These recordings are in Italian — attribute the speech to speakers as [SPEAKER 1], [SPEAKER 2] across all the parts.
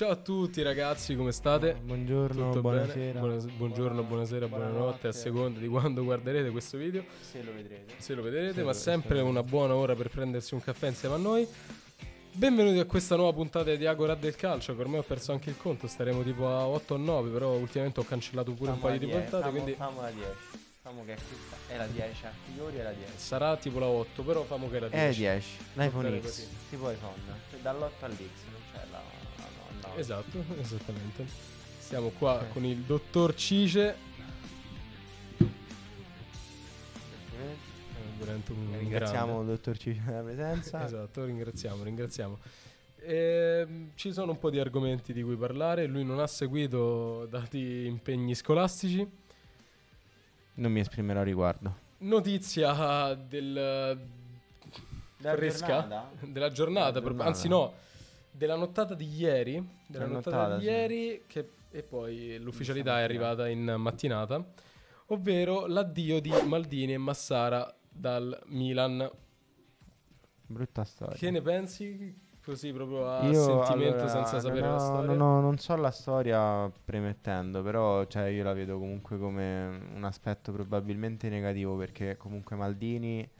[SPEAKER 1] Ciao a tutti ragazzi, come state?
[SPEAKER 2] Buongiorno,
[SPEAKER 1] Tutto
[SPEAKER 2] buonasera.
[SPEAKER 1] bene? Buonas- buongiorno, buonasera, buonanotte,
[SPEAKER 2] Buonanotte.
[SPEAKER 1] a seconda di quando guarderete questo video,
[SPEAKER 2] Se lo vedrete.
[SPEAKER 1] se lo vedrete,
[SPEAKER 2] Se
[SPEAKER 1] ma
[SPEAKER 2] lo-
[SPEAKER 1] sempre
[SPEAKER 2] se lo-
[SPEAKER 1] una buona ora per prendersi un caffè insieme a noi. Benvenuti a questa nuova puntata di Agora del Calcio, che ormai ho perso anche il conto, staremo tipo a 8 o 9, però ultimamente ho cancellato pure un paio di puntate, quindi
[SPEAKER 2] Famo la 10. Famo che è questa. È la 10, a priori è la 10.
[SPEAKER 1] sarà tipo la 8, però famo che
[SPEAKER 2] È
[SPEAKER 1] 10.
[SPEAKER 2] 10. L'iPhone X. Tipo iPhone. Cioè, Dall'8 all'X, no.
[SPEAKER 1] Esatto, esattamente. Siamo qua
[SPEAKER 2] Ok.
[SPEAKER 1] con il dottor veramente un
[SPEAKER 2] Ringraziamo
[SPEAKER 1] grande.
[SPEAKER 2] il dottor Cici per la presenza.
[SPEAKER 1] Esatto, ringraziamo, ringraziamo. Ehm, ci sono un po' di argomenti di cui parlare. Lui non ha seguito dati impegni scolastici.
[SPEAKER 2] Non mi esprimerò a riguardo.
[SPEAKER 1] Notizia del
[SPEAKER 2] Della
[SPEAKER 1] fresca
[SPEAKER 2] giornata?
[SPEAKER 1] della giornata,
[SPEAKER 2] Della giornata.
[SPEAKER 1] anzi no, della nottata di ieri, della nottata,
[SPEAKER 2] nottata,
[SPEAKER 1] di
[SPEAKER 2] sì.
[SPEAKER 1] ieri che- e poi l'ufficialità è arrivata in mattinata, ovvero l'addio di Maldini e Massara dal Milan.
[SPEAKER 2] Brutta storia.
[SPEAKER 1] Che ne pensi? Così proprio a
[SPEAKER 2] Io,
[SPEAKER 1] sentimento
[SPEAKER 2] allora,
[SPEAKER 1] senza sapere
[SPEAKER 2] non
[SPEAKER 1] la storia.
[SPEAKER 2] Non, ho- non so la storia premettendo, però cioè, io la vedo comunque come un aspetto probabilmente negativo perché comunque Maldini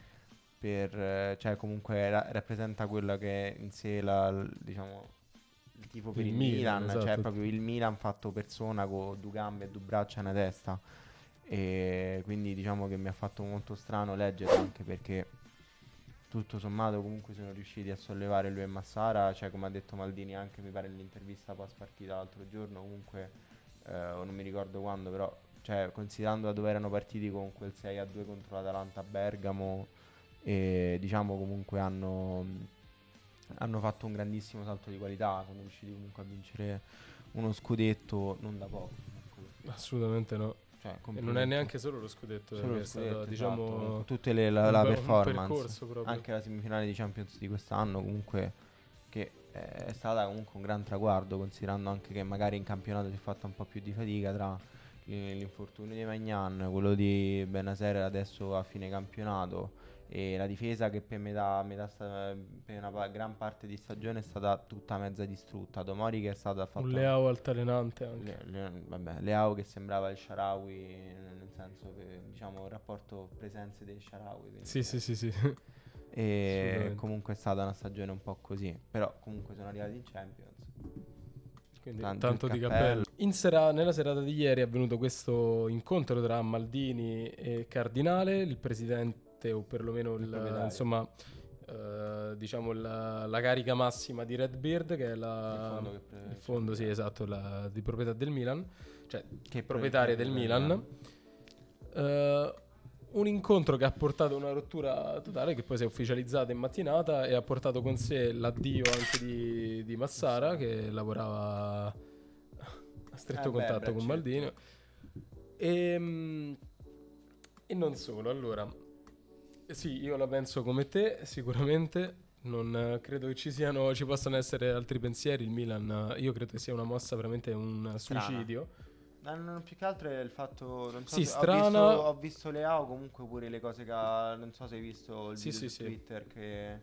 [SPEAKER 2] per, eh, cioè, comunque ra- rappresenta quella che è in sé la, l- diciamo, il tifo per
[SPEAKER 1] Il
[SPEAKER 2] il,
[SPEAKER 1] Milan,
[SPEAKER 2] Milan, cioè
[SPEAKER 1] esatto.
[SPEAKER 2] proprio il Milan fatto persona con due gambe e due braccia e una testa. E quindi diciamo che mi ha fatto molto strano leggerlo anche perché tutto sommato comunque sono riusciti a sollevare lui e Massara, cioè come ha detto Maldini anche mi pare nell'intervista post partita l'altro giorno, comunque eh, non mi ricordo quando, però cioè, considerando da dove erano partiti con quel 6 a 2 contro l'Atalanta a Bergamo e diciamo comunque hanno, hanno fatto un grandissimo salto di qualità, sono riusciti comunque a vincere uno scudetto non da poco. ecco.
[SPEAKER 1] Assolutamente no.
[SPEAKER 2] Cioè,
[SPEAKER 1] E non è neanche solo lo scudetto,
[SPEAKER 2] Solo lo
[SPEAKER 1] è stato,
[SPEAKER 2] scudetto,
[SPEAKER 1] diciamo,
[SPEAKER 2] esatto. tutte le, la, la
[SPEAKER 1] be-
[SPEAKER 2] performance, anche la semifinale di Champions di quest'anno comunque che è stata comunque un gran traguardo considerando anche che magari in campionato si è fatta un po' più di fatica tra l'infortunio di Magnan, quello di Benaser adesso a fine campionato e la difesa che per metà, metà sta- per una gran parte di stagione è stata tutta mezza distrutta, Domori che è stata fatta
[SPEAKER 1] un Leao altalenante anche.
[SPEAKER 2] le, le- vabbè, Leao che sembrava il Sharawi, nel senso che diciamo il rapporto presenze dei Sharawi.
[SPEAKER 1] Sì, sì, sì, sì.
[SPEAKER 2] E comunque è stata una stagione un po' così. Però comunque sono arrivati in Champions.
[SPEAKER 1] Quindi
[SPEAKER 2] Tanto
[SPEAKER 1] tanto di
[SPEAKER 2] cappello.
[SPEAKER 1] sera- nella serata di ieri è avvenuto questo incontro tra Maldini e Cardinale, il presidente o perlomeno
[SPEAKER 2] Il proprietario.
[SPEAKER 1] insomma, eh, diciamo la, la carica massima di Redbeard che è la,
[SPEAKER 2] Il fondo pre-
[SPEAKER 1] il fondo, sì, esatto, la, di proprietà del Milan, cioè
[SPEAKER 2] Che
[SPEAKER 1] proprietaria del Milan. Eh, un incontro che ha portato a una rottura totale che poi si è ufficializzata in mattinata e ha portato con sé l'addio anche di, di Massara che lavorava a stretto
[SPEAKER 2] Eh beh,
[SPEAKER 1] contatto con
[SPEAKER 2] braccetto.
[SPEAKER 1] Maldini e, mm, e non solo allora eh, sì io la penso come te sicuramente non eh, credo che ci siano ci possano essere altri pensieri il Milan eh, io credo che sia una mossa veramente un
[SPEAKER 2] Strana.
[SPEAKER 1] suicidio
[SPEAKER 2] No, no, più che altro è il fatto. Non so
[SPEAKER 1] Sì,
[SPEAKER 2] se-
[SPEAKER 1] strana-
[SPEAKER 2] Ho visto, ho visto Leao comunque pure le cose che ha. Non so se hai visto il
[SPEAKER 1] Sì,
[SPEAKER 2] video
[SPEAKER 1] sì,
[SPEAKER 2] su. Twitter che.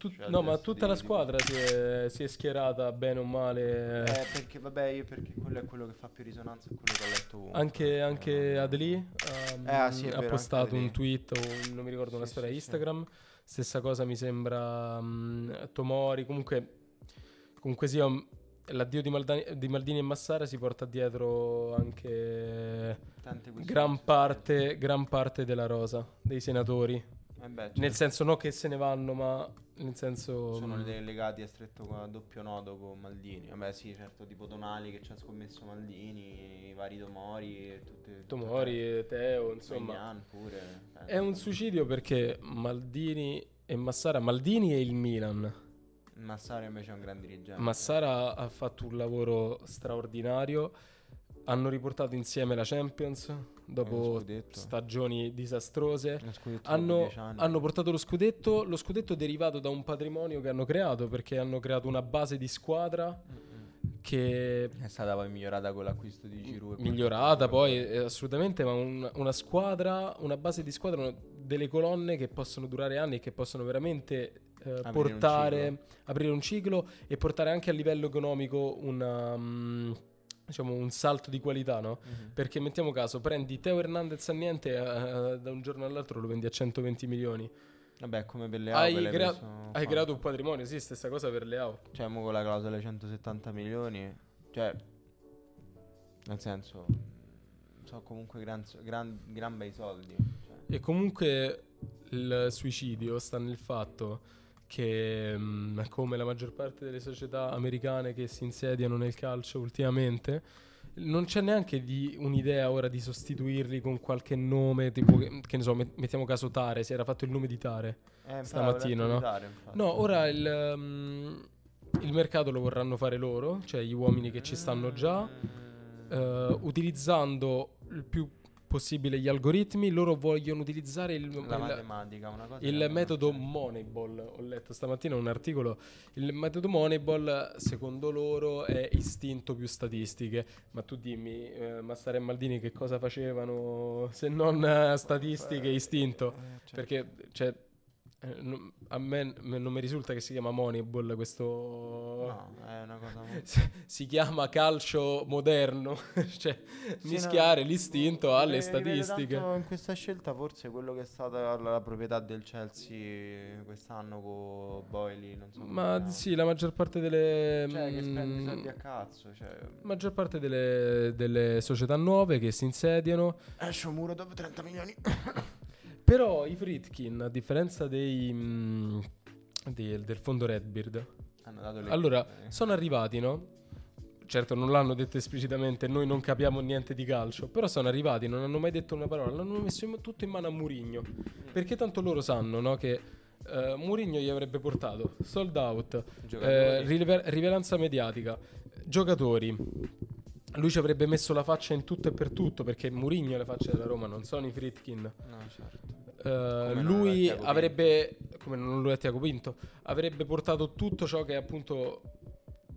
[SPEAKER 1] Tut-
[SPEAKER 2] Cioè,
[SPEAKER 1] no, ma tutta
[SPEAKER 2] di-
[SPEAKER 1] la squadra si è, si è schierata bene o male.
[SPEAKER 2] Eh, perché vabbè, io perché quello è quello che fa più risonanza, è quello che ho letto ovunque.
[SPEAKER 1] anche anche
[SPEAKER 2] Eh,
[SPEAKER 1] Adeli um,
[SPEAKER 2] Eh, sì,
[SPEAKER 1] ha
[SPEAKER 2] vero,
[SPEAKER 1] postato un
[SPEAKER 2] Adli.
[SPEAKER 1] tweet o un- non mi ricordo una
[SPEAKER 2] Sì,
[SPEAKER 1] storia
[SPEAKER 2] sì, sì.
[SPEAKER 1] Instagram. Stessa cosa mi sembra mm, Tomori. Comunque, comunque sia um, l'addio di, Maldani- di Maldini e Massara si porta dietro anche gran parte, gran parte della rosa dei senatori.
[SPEAKER 2] Eh beh,
[SPEAKER 1] Nel
[SPEAKER 2] certo.
[SPEAKER 1] senso, non che se ne vanno, ma nel senso.
[SPEAKER 2] Sono
[SPEAKER 1] mm,
[SPEAKER 2] le- legati a stretto a doppio nodo con Maldini. Vabbè, sì, certo, tipo Tonali che ci ha scommesso Maldini, i vari Tomori e tutte. tutte-
[SPEAKER 1] Tomori, e Teo, insomma.
[SPEAKER 2] Magnan pure. eh.
[SPEAKER 1] È un suicidio perché Maldini e Massara, Maldini e il Milan.
[SPEAKER 2] Massara invece è un gran dirigente.
[SPEAKER 1] Massara ha fatto un lavoro straordinario. Hanno riportato insieme la Champions dopo
[SPEAKER 2] scudetto.
[SPEAKER 1] stagioni disastrose. Hanno, hanno portato lo scudetto, lo scudetto derivato da un patrimonio che hanno creato perché hanno creato una base di squadra
[SPEAKER 2] Mm-mm.
[SPEAKER 1] che
[SPEAKER 2] È stata poi migliorata con l'acquisto di Giroud.
[SPEAKER 1] migliorata
[SPEAKER 2] poi-
[SPEAKER 1] poi eh, assolutamente, ma un- una squadra, una base di squadra, una- delle colonne che possono durare anni e che possono veramente eh,
[SPEAKER 2] un
[SPEAKER 1] portare, aprire un ciclo e portare anche a livello economico una, mm, diciamo, un salto di qualità, no?
[SPEAKER 2] Mhm.
[SPEAKER 1] Perché mettiamo caso, prendi Teo Hernandez a niente eh, da un giorno all'altro lo vendi a 120 milioni.
[SPEAKER 2] Vabbè, come per le
[SPEAKER 1] Hai,
[SPEAKER 2] Hai
[SPEAKER 1] crea- hai
[SPEAKER 2] quanto?
[SPEAKER 1] creato un patrimonio, sì, stessa cosa per le AO.
[SPEAKER 2] Cioè, mo con la clausola dei 170 milioni. Cioè, nel senso, sono comunque gran, gran, gran bei soldi. Cioè,
[SPEAKER 1] E comunque il suicidio sta nel fatto che, mh, come la maggior parte delle società americane che si insediano nel calcio ultimamente, non c'è neanche di un'idea ora di sostituirli con qualche nome, tipo, che, che ne so, met- mettiamo caso Tare, si era fatto il nome di Tare.
[SPEAKER 2] eh,
[SPEAKER 1] Stamattina, no?
[SPEAKER 2] infatti.
[SPEAKER 1] No, ora il, mm, il mercato lo vorranno fare loro, cioè gli uomini che ci stanno già,
[SPEAKER 2] Mm.
[SPEAKER 1] eh, utilizzando il più possibile gli algoritmi, loro vogliono utilizzare il,
[SPEAKER 2] la
[SPEAKER 1] il-
[SPEAKER 2] matematica, una cosa
[SPEAKER 1] il metodo. Moneyball, ho letto stamattina un articolo, il metodo Moneyball secondo loro è istinto più statistiche, ma tu dimmi, eh, Massare e Maldini che cosa facevano se non eh, statistiche e istinto?
[SPEAKER 2] Eh, cioè,
[SPEAKER 1] Perché cioè, eh, a me non mi risulta che si chiama Moneyball questo...
[SPEAKER 2] No, è una cosa molto...
[SPEAKER 1] Si- chiama calcio moderno, cioè
[SPEAKER 2] Sì,
[SPEAKER 1] mischiare
[SPEAKER 2] no,
[SPEAKER 1] l'istinto alle
[SPEAKER 2] rivedo
[SPEAKER 1] statistiche.
[SPEAKER 2] in questa scelta forse quello che è stata la, la proprietà del Chelsea quest'anno con Boyle, non so
[SPEAKER 1] Ma sì, la maggior parte delle...
[SPEAKER 2] Cioè che spendi
[SPEAKER 1] mm,
[SPEAKER 2] soldi a cazzo, cioè...
[SPEAKER 1] maggior parte delle, delle società nuove che si insediano.
[SPEAKER 2] Esce un muro dopo 30 milioni.
[SPEAKER 1] Però i Fritkin, a differenza dei, mm, di- del fondo Redbeard,
[SPEAKER 2] Hanno dato le
[SPEAKER 1] allora
[SPEAKER 2] eh.
[SPEAKER 1] sono arrivati, no? Certo, non l'hanno detto esplicitamente, noi non capiamo niente di calcio, però sono arrivati, non hanno mai detto una parola, l'hanno messo in- tutto in mano a Murigno. Perché tanto loro sanno, no, che eh, Murigno gli avrebbe portato sold out, eh, rilever- rilevanza mediatica, giocatori. Lui ci avrebbe messo la faccia in tutto e per tutto, perché Murigno è la faccia della Roma, non sono i Fritkin.
[SPEAKER 2] No, certo.
[SPEAKER 1] Eh, lui avrebbe, come non lo è Tiago Pinto, avrebbe portato tutto ciò che è appunto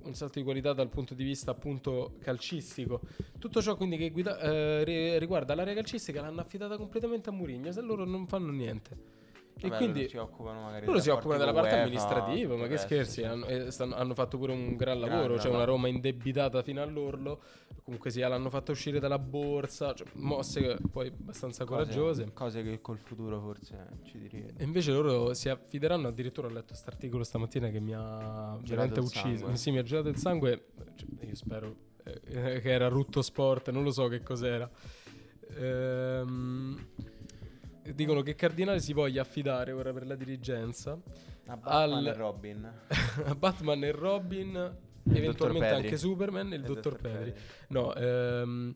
[SPEAKER 1] un salto di qualità dal punto di vista appunto calcistico. Tutto ciò quindi che guida- eh, ri- riguarda l'area calcistica l'hanno affidata completamente a Mourinho, se loro non fanno niente.
[SPEAKER 2] Vabbè,
[SPEAKER 1] e
[SPEAKER 2] loro
[SPEAKER 1] quindi
[SPEAKER 2] si occupano magari
[SPEAKER 1] loro si occupano della parte
[SPEAKER 2] UEFA,
[SPEAKER 1] amministrativa, ma che
[SPEAKER 2] resto,
[SPEAKER 1] scherzi,
[SPEAKER 2] sì.
[SPEAKER 1] hanno, stanno- hanno fatto pure un gran lavoro, c'è una
[SPEAKER 2] lavoro.
[SPEAKER 1] Roma indebitata fino all'orlo, comunque sia l'hanno fatta uscire dalla borsa, cioè, mosse poi abbastanza
[SPEAKER 2] Cose-
[SPEAKER 1] coraggiose.
[SPEAKER 2] Cose che col futuro forse ci direi.
[SPEAKER 1] E invece loro si affideranno, addirittura ho letto questo articolo stamattina che mi ha veramente ucciso.
[SPEAKER 2] sangue.
[SPEAKER 1] Sì, mi ha gelato il sangue. Cioè, io spero eh, che era Rutto Sport, non lo so che cos'era. Ehm, dicono che Cardinale si voglia affidare ora per la dirigenza
[SPEAKER 2] A Batman
[SPEAKER 1] al-
[SPEAKER 2] e Robin.
[SPEAKER 1] a Batman e Robin,
[SPEAKER 2] Il
[SPEAKER 1] eventualmente
[SPEAKER 2] dottor Pedri.
[SPEAKER 1] anche Superman e il
[SPEAKER 2] E
[SPEAKER 1] dottor Pedri. No, ehm,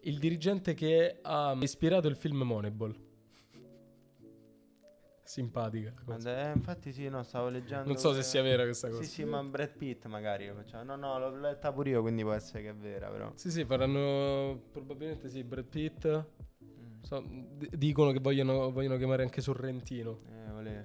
[SPEAKER 1] il dirigente che ha ispirato il film Moneyball. Simpatica.
[SPEAKER 2] eh, infatti sì, no, stavo leggendo.
[SPEAKER 1] Non so se
[SPEAKER 2] che-
[SPEAKER 1] sia vera questa cosa.
[SPEAKER 2] Sì, sì, ma Brad Pitt magari lo facciamo. No, no, l'ho letta pure io, quindi può essere che è vera, però.
[SPEAKER 1] Sì, sì, faranno probabilmente sì, Brad Pitt. So, d- dicono che vogliono, vogliono chiamare anche Sorrentino,
[SPEAKER 2] Eh, volevo.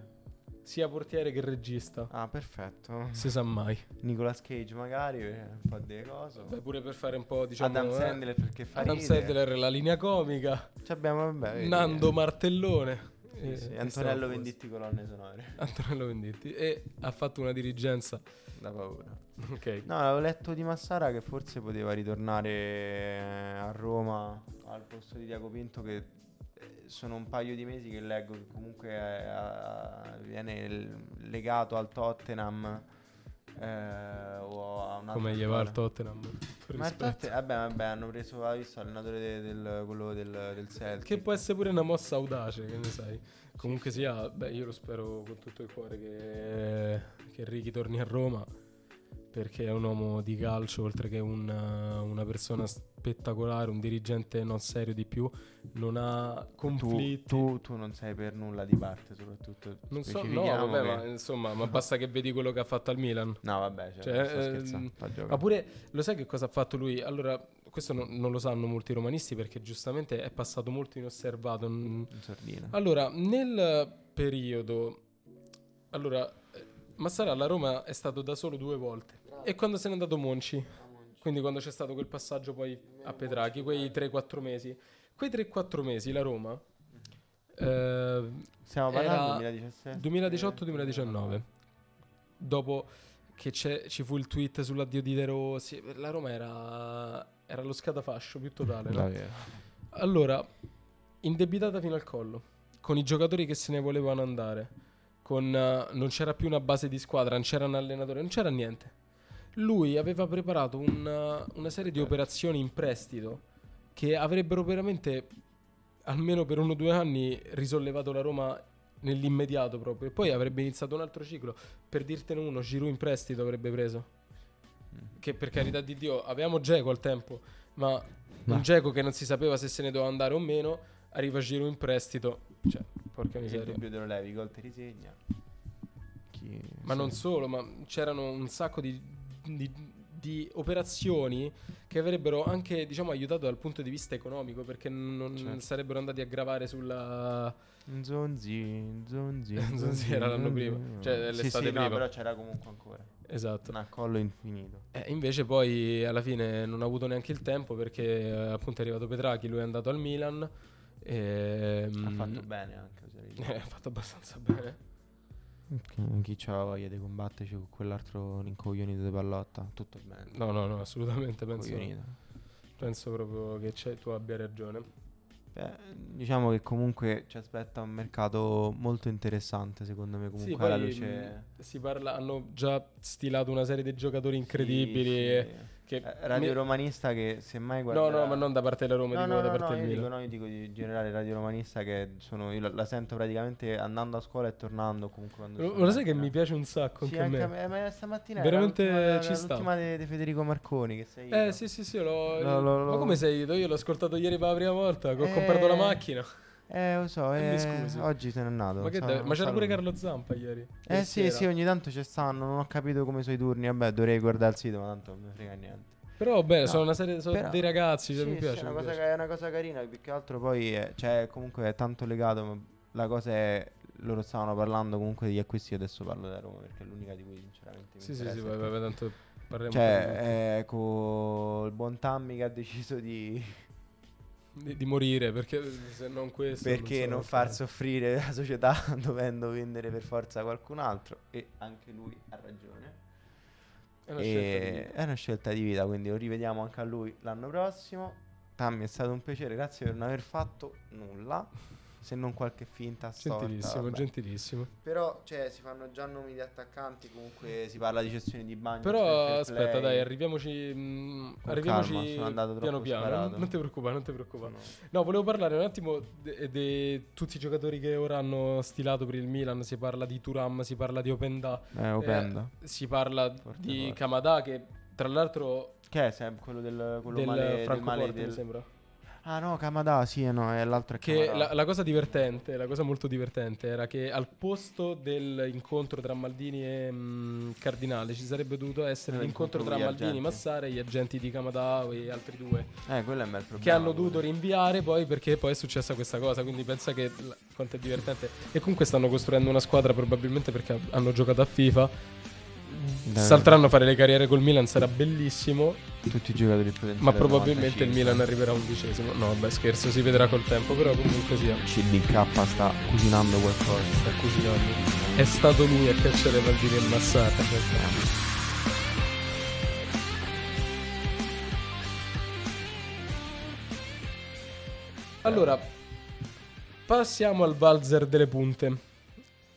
[SPEAKER 1] sia portiere che regista.
[SPEAKER 2] Ah, perfetto.
[SPEAKER 1] Si sa mai.
[SPEAKER 2] Nicolas Cage magari, eh, po' di cose.
[SPEAKER 1] Beh, pure per fare un po', diciamo...
[SPEAKER 2] Adam
[SPEAKER 1] eh,
[SPEAKER 2] Sandler perché fa
[SPEAKER 1] Adam
[SPEAKER 2] ridere.
[SPEAKER 1] Sandler, la linea comica.
[SPEAKER 2] Ci abbiamo, vabbè,
[SPEAKER 1] Nando. Martellone.
[SPEAKER 2] Sì,
[SPEAKER 1] eh,
[SPEAKER 2] Antonello. Venditti colonne sonore.
[SPEAKER 1] Antonello Venditti. E ha fatto una dirigenza.
[SPEAKER 2] Da paura.
[SPEAKER 1] Ok.
[SPEAKER 2] No, avevo letto di Massara che forse poteva ritornare eh, a Roma al posto di Diaco Pinto che eh, sono un paio di mesi che leggo che comunque è- a- viene l- legato al Tottenham eh, o a un
[SPEAKER 1] Come gli va al Tottenham.
[SPEAKER 2] Ma il. Tottenham, vabbè, vabbè, hanno preso, hai visto, l'allenatore de- del, quello del, del Celtic.
[SPEAKER 1] Che può essere pure una mossa audace, che ne sai. Comunque sia, beh, io lo spero con tutto il cuore che, che Ricky torni a Roma. Perché è un uomo di calcio, oltre che un, uh, una persona spettacolare, un dirigente non serio di più. Non ha
[SPEAKER 2] tu,
[SPEAKER 1] conflitti.
[SPEAKER 2] tu, tu non sei per nulla di parte, soprattutto.
[SPEAKER 1] non so, no, vabbè,
[SPEAKER 2] che-
[SPEAKER 1] ma insomma, ma basta che vedi quello che ha fatto al Milan.
[SPEAKER 2] No, vabbè, cioè,
[SPEAKER 1] Cioè,
[SPEAKER 2] sto
[SPEAKER 1] ehm,
[SPEAKER 2] scherzando.
[SPEAKER 1] Ma pure, lo sai che cosa ha fatto lui? Allora, questo non, non lo sanno molti romanisti perché giustamente è passato molto inosservato.
[SPEAKER 2] in sordina.
[SPEAKER 1] Allora, nel periodo... Allora, eh, Massara alla Roma è stato da solo due volte. E quando se n'è andato Monci? quindi quando c'è stato quel passaggio poi a Petrachi, quei 3-4 mesi. Quei 3-4 mesi la Roma eh,
[SPEAKER 2] Stiamo parlando del 2017?
[SPEAKER 1] 2018-2019. Dopo che c'è- ci fu il tweet sull'addio di De Rossi, la Roma era, era lo scatafascio più totale. no? Allora, indebitata fino al collo, con i giocatori che se ne volevano andare, con, eh, non c'era più una base di squadra, non c'era un allenatore, non c'era niente. Lui aveva preparato una, una serie di operazioni in prestito che avrebbero veramente, almeno per uno o due anni, risollevato la Roma nell'immediato proprio. E poi avrebbe iniziato un altro ciclo. Per dirtene uno, Giroud in prestito avrebbe preso. Che per carità di Dio, avevamo Geco al tempo, ma
[SPEAKER 2] Ma-
[SPEAKER 1] un Geco che non si sapeva se se ne doveva andare o meno, arriva Giroud in prestito. Cioè, porca
[SPEAKER 2] Il
[SPEAKER 1] miseria.
[SPEAKER 2] dubbio te lo levi, gol ti risegna. Chi-
[SPEAKER 1] Ma
[SPEAKER 2] sì.
[SPEAKER 1] non solo, ma c'erano un sacco di, di- di operazioni che avrebbero anche diciamo, aiutato dal punto di vista economico perché non
[SPEAKER 2] Certo.
[SPEAKER 1] sarebbero andati a gravare sulla...
[SPEAKER 2] Zonzi, Zonzi,
[SPEAKER 1] Zonzi era l'anno prima, cioè
[SPEAKER 2] Sì,
[SPEAKER 1] l'estate
[SPEAKER 2] sì, no,
[SPEAKER 1] prima.
[SPEAKER 2] però c'era comunque ancora.
[SPEAKER 1] Esatto.
[SPEAKER 2] Un accollo infinito.
[SPEAKER 1] Eh, invece poi alla fine non ha avuto neanche il tempo perché eh, appunto è arrivato Petrachi, lui è andato al Milan. E,
[SPEAKER 2] Ha
[SPEAKER 1] mm,
[SPEAKER 2] fatto bene anche, oserei
[SPEAKER 1] eh, ha fatto abbastanza bene.
[SPEAKER 2] Chi- Chi c'ha voglia di combatterci con quell'altro rincoglionito di pallotta? Tutto bene.
[SPEAKER 1] No, no, no, assolutamente penso, penso proprio che tu abbia ragione.
[SPEAKER 2] Beh, diciamo che comunque ci aspetta un mercato molto interessante, secondo me, comunque
[SPEAKER 1] Sì,
[SPEAKER 2] alla luce...
[SPEAKER 1] si parla, hanno già stilato una serie di giocatori incredibili.
[SPEAKER 2] Sì, sì.
[SPEAKER 1] Che
[SPEAKER 2] Eh, Radio
[SPEAKER 1] mi-
[SPEAKER 2] Romanista che semmai
[SPEAKER 1] No,
[SPEAKER 2] guarderà...
[SPEAKER 1] no, ma non da parte della Roma,
[SPEAKER 2] No,
[SPEAKER 1] dico
[SPEAKER 2] no,
[SPEAKER 1] da
[SPEAKER 2] no,
[SPEAKER 1] parte
[SPEAKER 2] no,
[SPEAKER 1] del
[SPEAKER 2] io dico,
[SPEAKER 1] Milan.
[SPEAKER 2] no, io dico di generale Radio Romanista che sono, io la, la sento praticamente andando a scuola e tornando comunque quando
[SPEAKER 1] Lo, lo sai che mi piace un sacco
[SPEAKER 2] Sì,
[SPEAKER 1] anche a
[SPEAKER 2] anche
[SPEAKER 1] me.
[SPEAKER 2] a me, ma stamattina
[SPEAKER 1] Veramente
[SPEAKER 2] era
[SPEAKER 1] ci sta.
[SPEAKER 2] l'ultima di, Federico Marconi che sei
[SPEAKER 1] Eh sì sì sì, l'ho-
[SPEAKER 2] Lo- lo-
[SPEAKER 1] ma come sei? Io l'ho ascoltato ieri per la prima volta, ho
[SPEAKER 2] Eh,
[SPEAKER 1] comprato la macchina.
[SPEAKER 2] Eh, lo so,
[SPEAKER 1] Eh, mi
[SPEAKER 2] eh, oggi se n'è andato.
[SPEAKER 1] Ma, che
[SPEAKER 2] sa-
[SPEAKER 1] deve- ma c'era pure. Carlo Zampa ieri.
[SPEAKER 2] Eh sì,
[SPEAKER 1] sera.
[SPEAKER 2] sì, ogni tanto ci stanno, non ho capito come sono i turni, vabbè, dovrei guardare il sito, ma tanto non mi frega niente.
[SPEAKER 1] Però bene,
[SPEAKER 2] No,
[SPEAKER 1] sono una serie sono
[SPEAKER 2] però-
[SPEAKER 1] dei ragazzi, cioè,
[SPEAKER 2] Sì,
[SPEAKER 1] mi
[SPEAKER 2] sì,
[SPEAKER 1] piace.
[SPEAKER 2] è, una
[SPEAKER 1] mi
[SPEAKER 2] cosa,
[SPEAKER 1] piace.
[SPEAKER 2] ca- è una cosa carina, più che altro poi, è, cioè, comunque è tanto legato, ma la cosa è, loro stavano parlando comunque degli acquisti, io adesso parlo da Roma, perché è l'unica di cui sinceramente mi
[SPEAKER 1] Sì, sì, sì, vai, tanto parliamo di-
[SPEAKER 2] Cioè, eh, con il buon Tammy che ha deciso di...
[SPEAKER 1] di, di morire, perché se non questo...
[SPEAKER 2] perché
[SPEAKER 1] so
[SPEAKER 2] non far soffrire la società dovendo vendere per forza qualcun altro e anche lui ha ragione.
[SPEAKER 1] È una scelta di
[SPEAKER 2] e
[SPEAKER 1] vita.
[SPEAKER 2] è una scelta di vita quindi lo rivediamo anche a lui l'anno prossimo. Tammy è stato un piacere grazie per non aver fatto nulla se non qualche finta storta
[SPEAKER 1] Gentilissimo,
[SPEAKER 2] vabbè.
[SPEAKER 1] gentilissimo.
[SPEAKER 2] però cioè si fanno già nomi di attaccanti comunque si parla di cessioni di bagno
[SPEAKER 1] Però aspetta, dai, arriviamoci. mm,
[SPEAKER 2] Con
[SPEAKER 1] arriviamoci
[SPEAKER 2] calma,
[SPEAKER 1] piano piano. Non, non ti preoccupare, non ti preoccupare.
[SPEAKER 2] no.
[SPEAKER 1] No, volevo parlare un attimo di tutti i giocatori che ora hanno stilato per il Milan. Si parla di Turam, si parla di Openda,
[SPEAKER 2] eh, Openda
[SPEAKER 1] si parla
[SPEAKER 2] Forte,
[SPEAKER 1] di
[SPEAKER 2] forte.
[SPEAKER 1] Kamada che tra l'altro
[SPEAKER 2] che è sempre quello del quello
[SPEAKER 1] del
[SPEAKER 2] male, del
[SPEAKER 1] Francoforte
[SPEAKER 2] male
[SPEAKER 1] mi
[SPEAKER 2] del...
[SPEAKER 1] sembra.
[SPEAKER 2] Ah no Kamada sì no è l'altro è
[SPEAKER 1] Che la, la cosa divertente, la cosa molto divertente era che al posto dell'incontro tra Maldini e mm, Cardinale ci sarebbe dovuto essere
[SPEAKER 2] Eh,
[SPEAKER 1] l'incontro tra Maldini,
[SPEAKER 2] agenti.
[SPEAKER 1] Massara e gli agenti di Kamada e altri due.
[SPEAKER 2] Eh, quello è un bel problema.
[SPEAKER 1] che hanno dovuto rinviare poi perché poi è successa questa cosa. Quindi pensa che l- quanto è divertente. E comunque stanno costruendo una squadra probabilmente perché ha- hanno giocato a FIFA.
[SPEAKER 2] Dai.
[SPEAKER 1] Salteranno a fare le carriere col Milan, sarà bellissimo.
[SPEAKER 2] Tutti i giocatori potenziali.
[SPEAKER 1] Ma probabilmente il
[SPEAKER 2] 95.
[SPEAKER 1] Milan arriverà undicesimo. No, beh, scherzo, si vedrà col tempo. Però comunque sia.
[SPEAKER 2] CDK sta cucinando qualcosa.
[SPEAKER 1] Sta cucinando. È stato lui a cacciare Maldini e Massara. Allora, passiamo al valzer delle punte.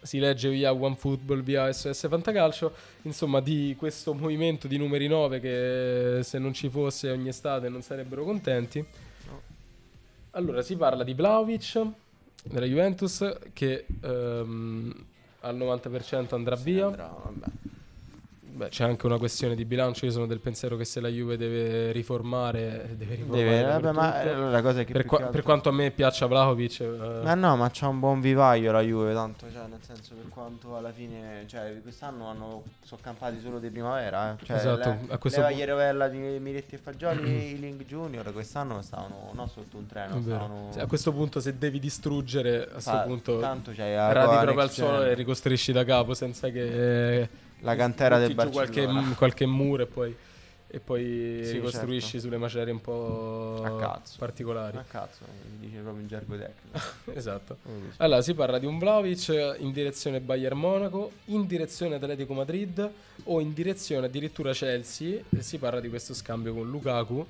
[SPEAKER 1] Si legge via OneFootball, via SOS Fantacalcio, insomma di questo movimento di numeri 9 che se non ci fosse ogni estate non sarebbero contenti. Allora, si parla di Vlaovic della Juventus che ehm, al 90% andrà
[SPEAKER 2] Sì,
[SPEAKER 1] via.
[SPEAKER 2] andrà, vabbè.
[SPEAKER 1] Beh, c'è anche una questione di bilancio. Io sono del pensiero che se la Juve deve riformare, deve riformare.
[SPEAKER 2] Deve, vabbè, ma la cosa è che
[SPEAKER 1] per, qua-
[SPEAKER 2] che
[SPEAKER 1] per
[SPEAKER 2] altro-
[SPEAKER 1] quanto a me piaccia Vlahovic, eh,
[SPEAKER 2] Ma no, ma c'ha un buon vivaio la Juve, tanto, cioè, nel senso per quanto alla fine, cioè, quest'anno hanno, sono campati solo di primavera, eh. Cioè,
[SPEAKER 1] Esatto,
[SPEAKER 2] le-
[SPEAKER 1] a questo
[SPEAKER 2] leva
[SPEAKER 1] pu-
[SPEAKER 2] Ierovella di Miretti e Fagioli, i Link Junior, quest'anno stavano, no, sotto un treno, stavano...
[SPEAKER 1] Sì, a questo punto, se devi distruggere, a questo punto
[SPEAKER 2] tanto la
[SPEAKER 1] radi proprio al suolo e ricostruisci da capo senza che
[SPEAKER 2] la cantera del
[SPEAKER 1] giù qualche,
[SPEAKER 2] Barcellona.
[SPEAKER 1] qualche muro e poi e poi
[SPEAKER 2] Sì,
[SPEAKER 1] ricostruisci
[SPEAKER 2] certo.
[SPEAKER 1] sulle macerie un po'
[SPEAKER 2] A cazzo.
[SPEAKER 1] particolari.
[SPEAKER 2] Ma cazzo, dice proprio in gergo tecnico.
[SPEAKER 1] esatto. Allora, si parla di un Vlaovic in direzione Bayern Monaco, in direzione Atletico Madrid o in direzione addirittura Chelsea. E si parla di questo scambio con Lukaku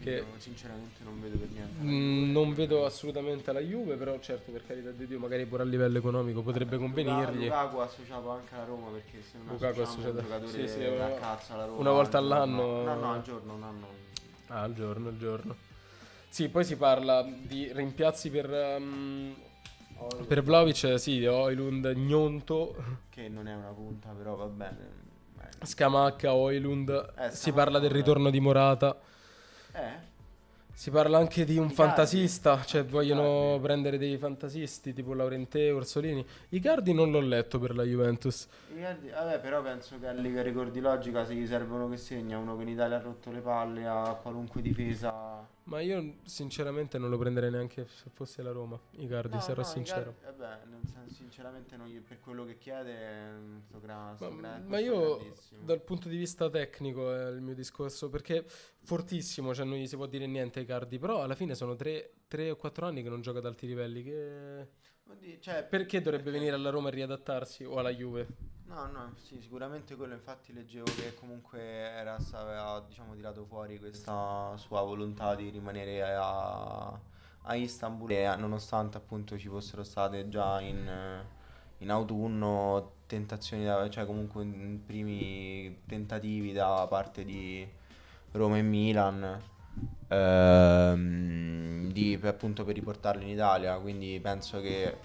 [SPEAKER 1] che
[SPEAKER 2] Io sinceramente non vedo per niente.
[SPEAKER 1] mm, non vedo assolutamente la Juve, però certo per carità di Dio magari pure a livello economico potrebbe convenirgli.
[SPEAKER 2] Lukaku associato anche alla Roma perché se non
[SPEAKER 1] Lukaku è
[SPEAKER 2] associamo un
[SPEAKER 1] associato-
[SPEAKER 2] giocatore
[SPEAKER 1] sì, sì,
[SPEAKER 2] da
[SPEAKER 1] una-
[SPEAKER 2] cazzo alla Roma
[SPEAKER 1] una volta all'anno-
[SPEAKER 2] No, no, al giorno, un anno.
[SPEAKER 1] Ah, al giorno, al giorno. Sì, poi si parla di rimpiazzi per, um, per Vlaovic, sì, Oilund, Gnonto,
[SPEAKER 2] Che non è una punta, però va bene.
[SPEAKER 1] Scamacca, Oilund.
[SPEAKER 2] Eh,
[SPEAKER 1] si parla del ritorno di Morata.
[SPEAKER 2] Eh?
[SPEAKER 1] Si parla anche di un
[SPEAKER 2] Icardi.
[SPEAKER 1] fantasista, cioè vogliono
[SPEAKER 2] Icardi.
[SPEAKER 1] prendere dei fantasisti tipo Laurenteo, Orsolini. Icardi non l'ho letto per la Juventus.
[SPEAKER 2] Icardi- Vabbè, però penso che a Liga Ricordi Logica se gli servono che segna uno che in Italia ha rotto le palle a qualunque difesa.
[SPEAKER 1] Ma io sinceramente non lo prenderei neanche se fosse la Roma. Icardi,
[SPEAKER 2] No,
[SPEAKER 1] sarò
[SPEAKER 2] no,
[SPEAKER 1] sincero.
[SPEAKER 2] Icardi- vabbè, nel senso, sinceramente non gli- per quello che chiede mm, sto gra- sto
[SPEAKER 1] Ma,
[SPEAKER 2] gra-
[SPEAKER 1] ma io dal punto di vista tecnico è il mio discorso perché fortissimo, cioè non gli si può dire niente ai Cardi, però alla fine sono 3, o 4 anni che non gioca ad alti livelli. Che...
[SPEAKER 2] Oddio, cioè,
[SPEAKER 1] Perché dovrebbe venire alla Roma e riadattarsi o alla Juve?
[SPEAKER 2] No, no, sì, sicuramente quello infatti leggevo che comunque era, aveva diciamo tirato fuori questa sua volontà di rimanere a, a Istanbul e nonostante appunto ci fossero state già in, in autunno tentazioni, da, cioè comunque primi tentativi da parte di Roma e Milan ehm, di, per- appunto per riportarlo in Italia, quindi penso che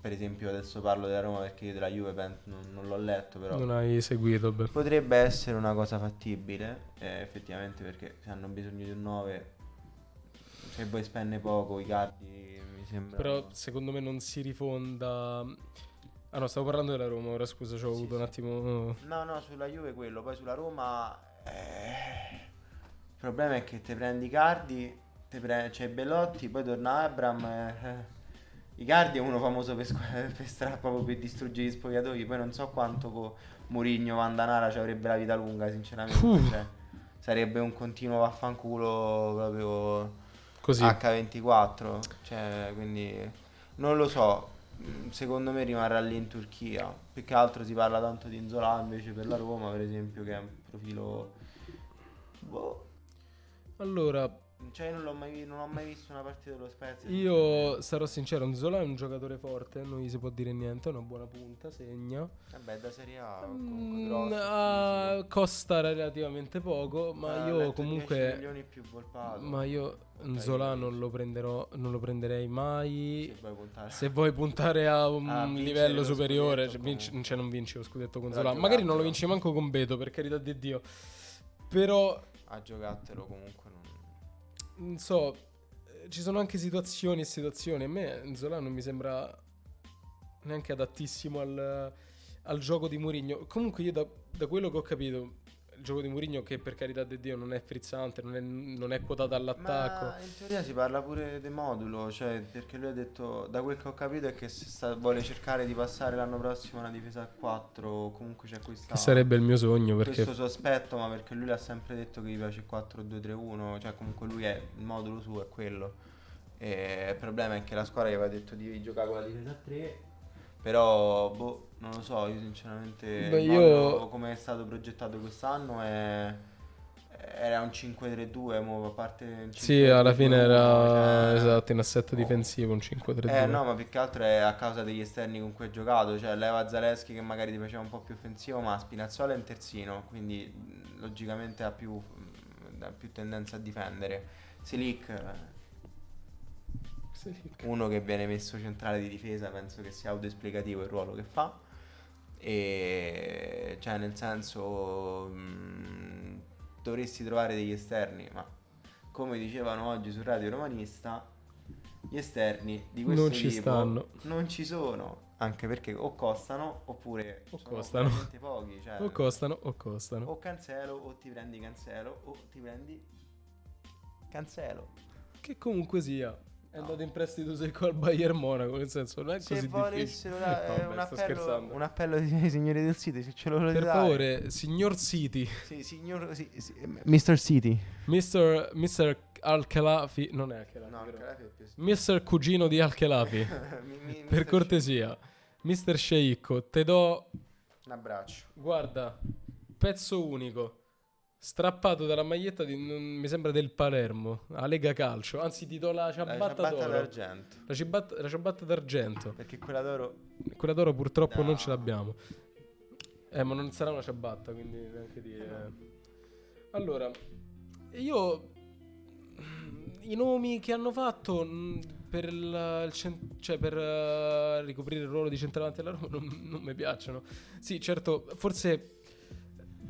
[SPEAKER 2] per esempio adesso parlo della Roma perché io della Juve pen- non, non l'ho letto però
[SPEAKER 1] Non hai seguito, beh.
[SPEAKER 2] potrebbe essere una cosa fattibile eh, effettivamente perché se hanno bisogno di un 9 se poi spende poco i cardi mi sembra
[SPEAKER 1] Però secondo me non si rifonda... Ah no, stavo parlando della Roma, ora scusa, ci ho
[SPEAKER 2] Sì,
[SPEAKER 1] avuto un
[SPEAKER 2] sì.
[SPEAKER 1] attimo...
[SPEAKER 2] No, no, sulla Juve quello, poi sulla Roma eh, il problema è che te prendi Cardi, te pre- c'è Bellotti, poi torna Abram. eh, Icardi è uno famoso per, squ- per stra- proprio per distruggere gli spogliatoi. Poi non so quanto con Murigno Vandanara ci avrebbe la vita lunga, sinceramente.
[SPEAKER 1] Uh.
[SPEAKER 2] cioè, sarebbe un continuo vaffanculo proprio
[SPEAKER 1] Così.
[SPEAKER 2] H24. Cioè, quindi non lo so. Secondo me rimarrà lì in Turchia. Più che altro si parla tanto di Inzola invece per la Roma, per esempio, che è un profilo. Boh.
[SPEAKER 1] Allora,
[SPEAKER 2] Cioè, io non, l'ho mai, non ho mai visto una partita dello Spezia.
[SPEAKER 1] io sarò sincero, Zola è un giocatore forte, non gli si può dire niente, è una buona punta, segna.
[SPEAKER 2] Vabbè, da Serie A
[SPEAKER 1] Mm,
[SPEAKER 2] grosso.
[SPEAKER 1] ah,
[SPEAKER 2] fisico.
[SPEAKER 1] costa relativamente poco, ma
[SPEAKER 2] Eh,
[SPEAKER 1] io
[SPEAKER 2] letto 10
[SPEAKER 1] comunque...
[SPEAKER 2] milioni più volpato.
[SPEAKER 1] Ma io Zola non lo prenderò, non lo prenderei mai.
[SPEAKER 2] Se vuoi puntare.
[SPEAKER 1] Se vuoi puntare a un
[SPEAKER 2] A vincere
[SPEAKER 1] livello
[SPEAKER 2] lo
[SPEAKER 1] superiore, cioè, vinci- cioè non vinci lo scudetto con Zola. Magari non lo vinci manco con Beto, per carità di Dio. Però
[SPEAKER 2] A giocattelo comunque non.
[SPEAKER 1] so, ci sono anche situazioni e situazioni. A me Zola non mi sembra neanche adattissimo al, al gioco di Mourinho. Comunque io da, da quello che ho capito, il gioco di Mourinho che per carità di Dio non è frizzante, non è, non è quotato all'attacco.
[SPEAKER 2] Ma in teoria si parla pure di modulo, cioè perché lui ha detto, da quel che ho capito è che se sta- vuole cercare di passare l'anno prossimo una difesa a 4 o comunque c'è questa,
[SPEAKER 1] Che sarebbe il mio sogno perché
[SPEAKER 2] questo sospetto, ma perché lui l'ha sempre detto che gli piace il 4-2-3-1, cioè comunque lui è, il modulo suo è quello. E il problema è che la squadra gli aveva detto di giocare con la difesa a 3, però boh, non lo so, io sinceramente
[SPEAKER 1] Beh, io-
[SPEAKER 2] come è stato progettato quest'anno è... Era un 5-3-2, mo, a parte
[SPEAKER 1] Sì, alla fine
[SPEAKER 2] 5-3-2,
[SPEAKER 1] era
[SPEAKER 2] cioè-
[SPEAKER 1] esatto in assetto
[SPEAKER 2] Oh.
[SPEAKER 1] difensivo un 5-3-2.
[SPEAKER 2] Eh no, ma più che altro è a causa degli esterni con cui hai giocato, cioè leva Zaleschi che magari ti faceva un po' più offensivo, ma Spinazzola è un terzino, quindi logicamente ha più, ha più tendenza a difendere. Silic, eh. Uno che viene messo centrale di difesa, penso che sia autoesplicativo il ruolo che fa. E cioè nel senso mh, dovresti trovare degli esterni, ma come dicevano oggi su Radio Romanista, gli esterni di questo
[SPEAKER 1] Non ci
[SPEAKER 2] tipo
[SPEAKER 1] stanno.
[SPEAKER 2] non ci sono. Anche perché o costano oppure
[SPEAKER 1] O costano.
[SPEAKER 2] pochi. Cioè,
[SPEAKER 1] O costano o costano.
[SPEAKER 2] o cancelo o ti prendi cancelo o ti prendi cancelo.
[SPEAKER 1] Che comunque sia, È andato in prestito secco al Bayern Monaco, nel senso non è
[SPEAKER 2] Se
[SPEAKER 1] così difficile.
[SPEAKER 2] volessero dare
[SPEAKER 1] Vabbè,
[SPEAKER 2] un, appello, un appello ai signori del City, se ce lo volete
[SPEAKER 1] Per
[SPEAKER 2] dare.
[SPEAKER 1] favore, signor City,
[SPEAKER 2] Sì, signor sì, sì, Mr. City.
[SPEAKER 1] Mr. Mr. Al-Khelafi, non è Al-Khelafi,
[SPEAKER 2] No,
[SPEAKER 1] Mr. Cugino di Al-Khelafi,
[SPEAKER 2] Mi-
[SPEAKER 1] per cortesia. Mr. Sceicco, te do,
[SPEAKER 2] Un abbraccio.
[SPEAKER 1] guarda, pezzo unico. Strappato dalla maglietta di, non- mi sembra del Palermo, a Lega Calcio. Anzi, ti do la
[SPEAKER 2] La
[SPEAKER 1] ciabatta
[SPEAKER 2] ciabatta
[SPEAKER 1] d'oro.
[SPEAKER 2] d'argento.
[SPEAKER 1] La ciabatta, la ciabatta d'argento.
[SPEAKER 2] Perché quella d'oro.
[SPEAKER 1] Quella d'oro purtroppo
[SPEAKER 2] No.
[SPEAKER 1] non ce l'abbiamo. Eh, ma non sarà una ciabatta, quindi neanche dire. Allora, io i nomi che hanno fatto mh, per il, il cen- cioè per eh, ricoprire il ruolo di centravanti alla Roma non, non mi piacciono. Sì, certo, forse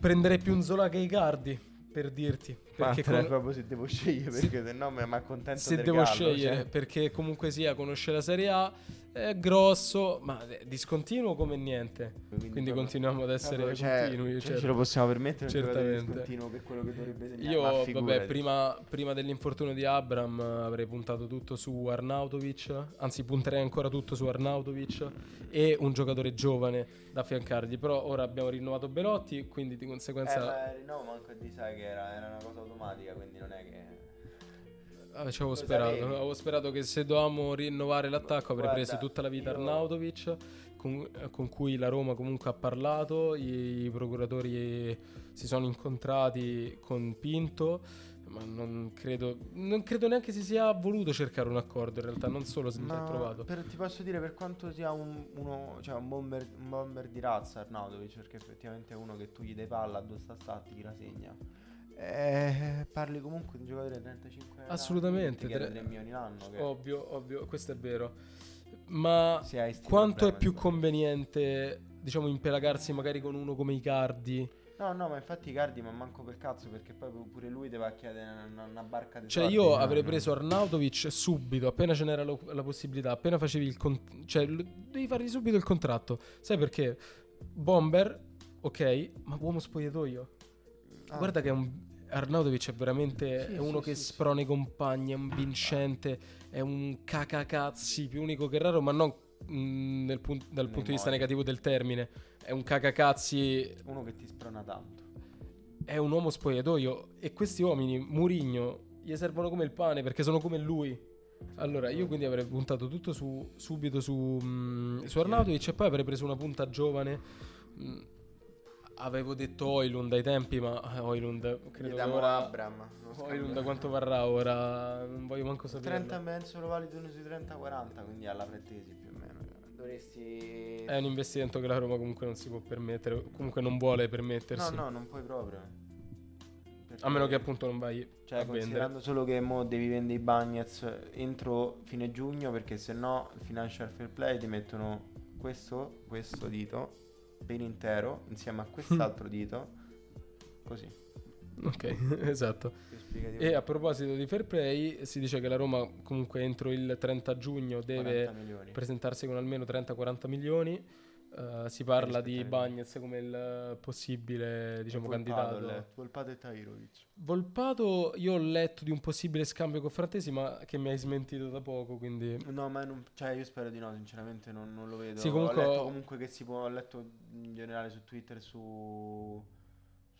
[SPEAKER 1] prenderei più un Zola che Icardi per dirti, perché con-
[SPEAKER 2] proprio se devo scegliere, perché se no mi accontento
[SPEAKER 1] se devo
[SPEAKER 2] gallo,
[SPEAKER 1] scegliere,
[SPEAKER 2] cioè.
[SPEAKER 1] perché comunque sia conosce la Serie A, è grosso, ma è discontinuo come niente. Quindi
[SPEAKER 2] proprio-
[SPEAKER 1] continuiamo ad essere
[SPEAKER 2] cioè,
[SPEAKER 1] continui.
[SPEAKER 2] cioè,
[SPEAKER 1] certo.
[SPEAKER 2] ce lo possiamo permettere
[SPEAKER 1] Certamente.
[SPEAKER 2] discontinuo per quello che dovrebbe segnare. ma
[SPEAKER 1] Io, vabbè, prima, prima dell'infortunio di Abram eh, avrei puntato tutto su Arnautovic, anzi punterei ancora tutto su Arnautovic e un giocatore giovane da affiancargli, però ora abbiamo rinnovato Belotti, quindi di
[SPEAKER 2] Eh,
[SPEAKER 1] conseguenza
[SPEAKER 2] ma il rinnovo manco di sai che era, era una cosa automatica, quindi non è che...
[SPEAKER 1] Ah, ci avevo sperato.
[SPEAKER 2] sapevi?
[SPEAKER 1] Avevo sperato che se dovevamo rinnovare l'attacco avrei
[SPEAKER 2] Guarda,
[SPEAKER 1] preso tutta la vita
[SPEAKER 2] io-
[SPEAKER 1] Arnautovic, con, con cui la Roma comunque ha parlato. I, i procuratori si sono incontrati con Pinto. Ma non credo, non credo neanche si sia voluto cercare un accordo. In realtà, non solo se non
[SPEAKER 2] Ma
[SPEAKER 1] è trovato.
[SPEAKER 2] per- ti posso dire per quanto sia un, uno, cioè un, bomber, un bomber di razza Arnautovic, perché effettivamente è uno che tu gli dai palla a due sta sta ti la segna. Eh, parli comunque di un giocatore di 35 anni.
[SPEAKER 1] Assolutamente,
[SPEAKER 2] Che 3
[SPEAKER 1] tre-
[SPEAKER 2] milioni l'anno. Che
[SPEAKER 1] Ovvio, ovvio, questo è vero. Ma quanto è più conveniente, diciamo, impelagarsi magari con uno come Icardi?
[SPEAKER 2] No, no, ma infatti Cardi ma manco per cazzo perché poi pure lui va a chiedere una, una barca di
[SPEAKER 1] Cioè, io avrei
[SPEAKER 2] no.
[SPEAKER 1] preso Arnautovic subito, appena ce n'era lo- la possibilità, appena facevi il contratto. Cioè, l- devi fargli subito il contratto. Sai perché? Bomber, ok, ma uomo spogliatoio.
[SPEAKER 2] Ah,
[SPEAKER 1] Guarda che è un. Arnautovic è veramente
[SPEAKER 2] Sì,
[SPEAKER 1] è uno
[SPEAKER 2] sì,
[SPEAKER 1] che
[SPEAKER 2] sì,
[SPEAKER 1] sprona i compagni, è un vincente, è un cacacazzi più unico che raro, ma non mm, nel pun- dal punto di vista negativo del termine. È un cacacazzi
[SPEAKER 2] Uno che ti sprona tanto.
[SPEAKER 1] è un uomo spogliatoio e questi uomini, Murigno, gli servono come il pane perché sono come lui. Allora, io quindi avrei puntato tutto su, subito su, mm, su Arnautovic e poi avrei preso una punta giovane. Mm, avevo detto Oilund ai tempi, ma eh, Oilund credo che ora...
[SPEAKER 2] Abram.
[SPEAKER 1] Oilund
[SPEAKER 2] scambia.
[SPEAKER 1] quanto varrà ora? Non voglio manco sapere.
[SPEAKER 2] 30 penso lo validono sui 30-40, quindi alla pretesi più o meno. Dovresti...
[SPEAKER 1] È un investimento che la Roma comunque non si può permettere, comunque non vuole
[SPEAKER 2] No,
[SPEAKER 1] permettersi.
[SPEAKER 2] no, non puoi proprio. Perché-
[SPEAKER 1] A meno che appunto non vai
[SPEAKER 2] Cioè,
[SPEAKER 1] a vendere.
[SPEAKER 2] considerando solo che mo devi vendere i Bagnets entro fine giugno, perché se no il financial fair play ti mettono questo, questo dito per intero insieme a quest'altro dito. Così.
[SPEAKER 1] Ok, esatto. E a proposito di fair play, si dice che la Roma comunque entro il 30 giugno
[SPEAKER 2] 40
[SPEAKER 1] deve presentarsi con almeno 30-40 milioni. Eh, si parla di. Bagnez come il possibile diciamo,
[SPEAKER 2] Volpato,
[SPEAKER 1] candidato.
[SPEAKER 2] Volpato e Tahirovic.
[SPEAKER 1] Volpato, io ho letto di un possibile scambio con Frantesi, ma che mi hai smentito da poco, quindi...
[SPEAKER 2] No, ma non, cioè io spero di no, sinceramente non, non lo vedo.
[SPEAKER 1] Sì, comunque-
[SPEAKER 2] Ho letto comunque che si può, ho letto in generale su Twitter su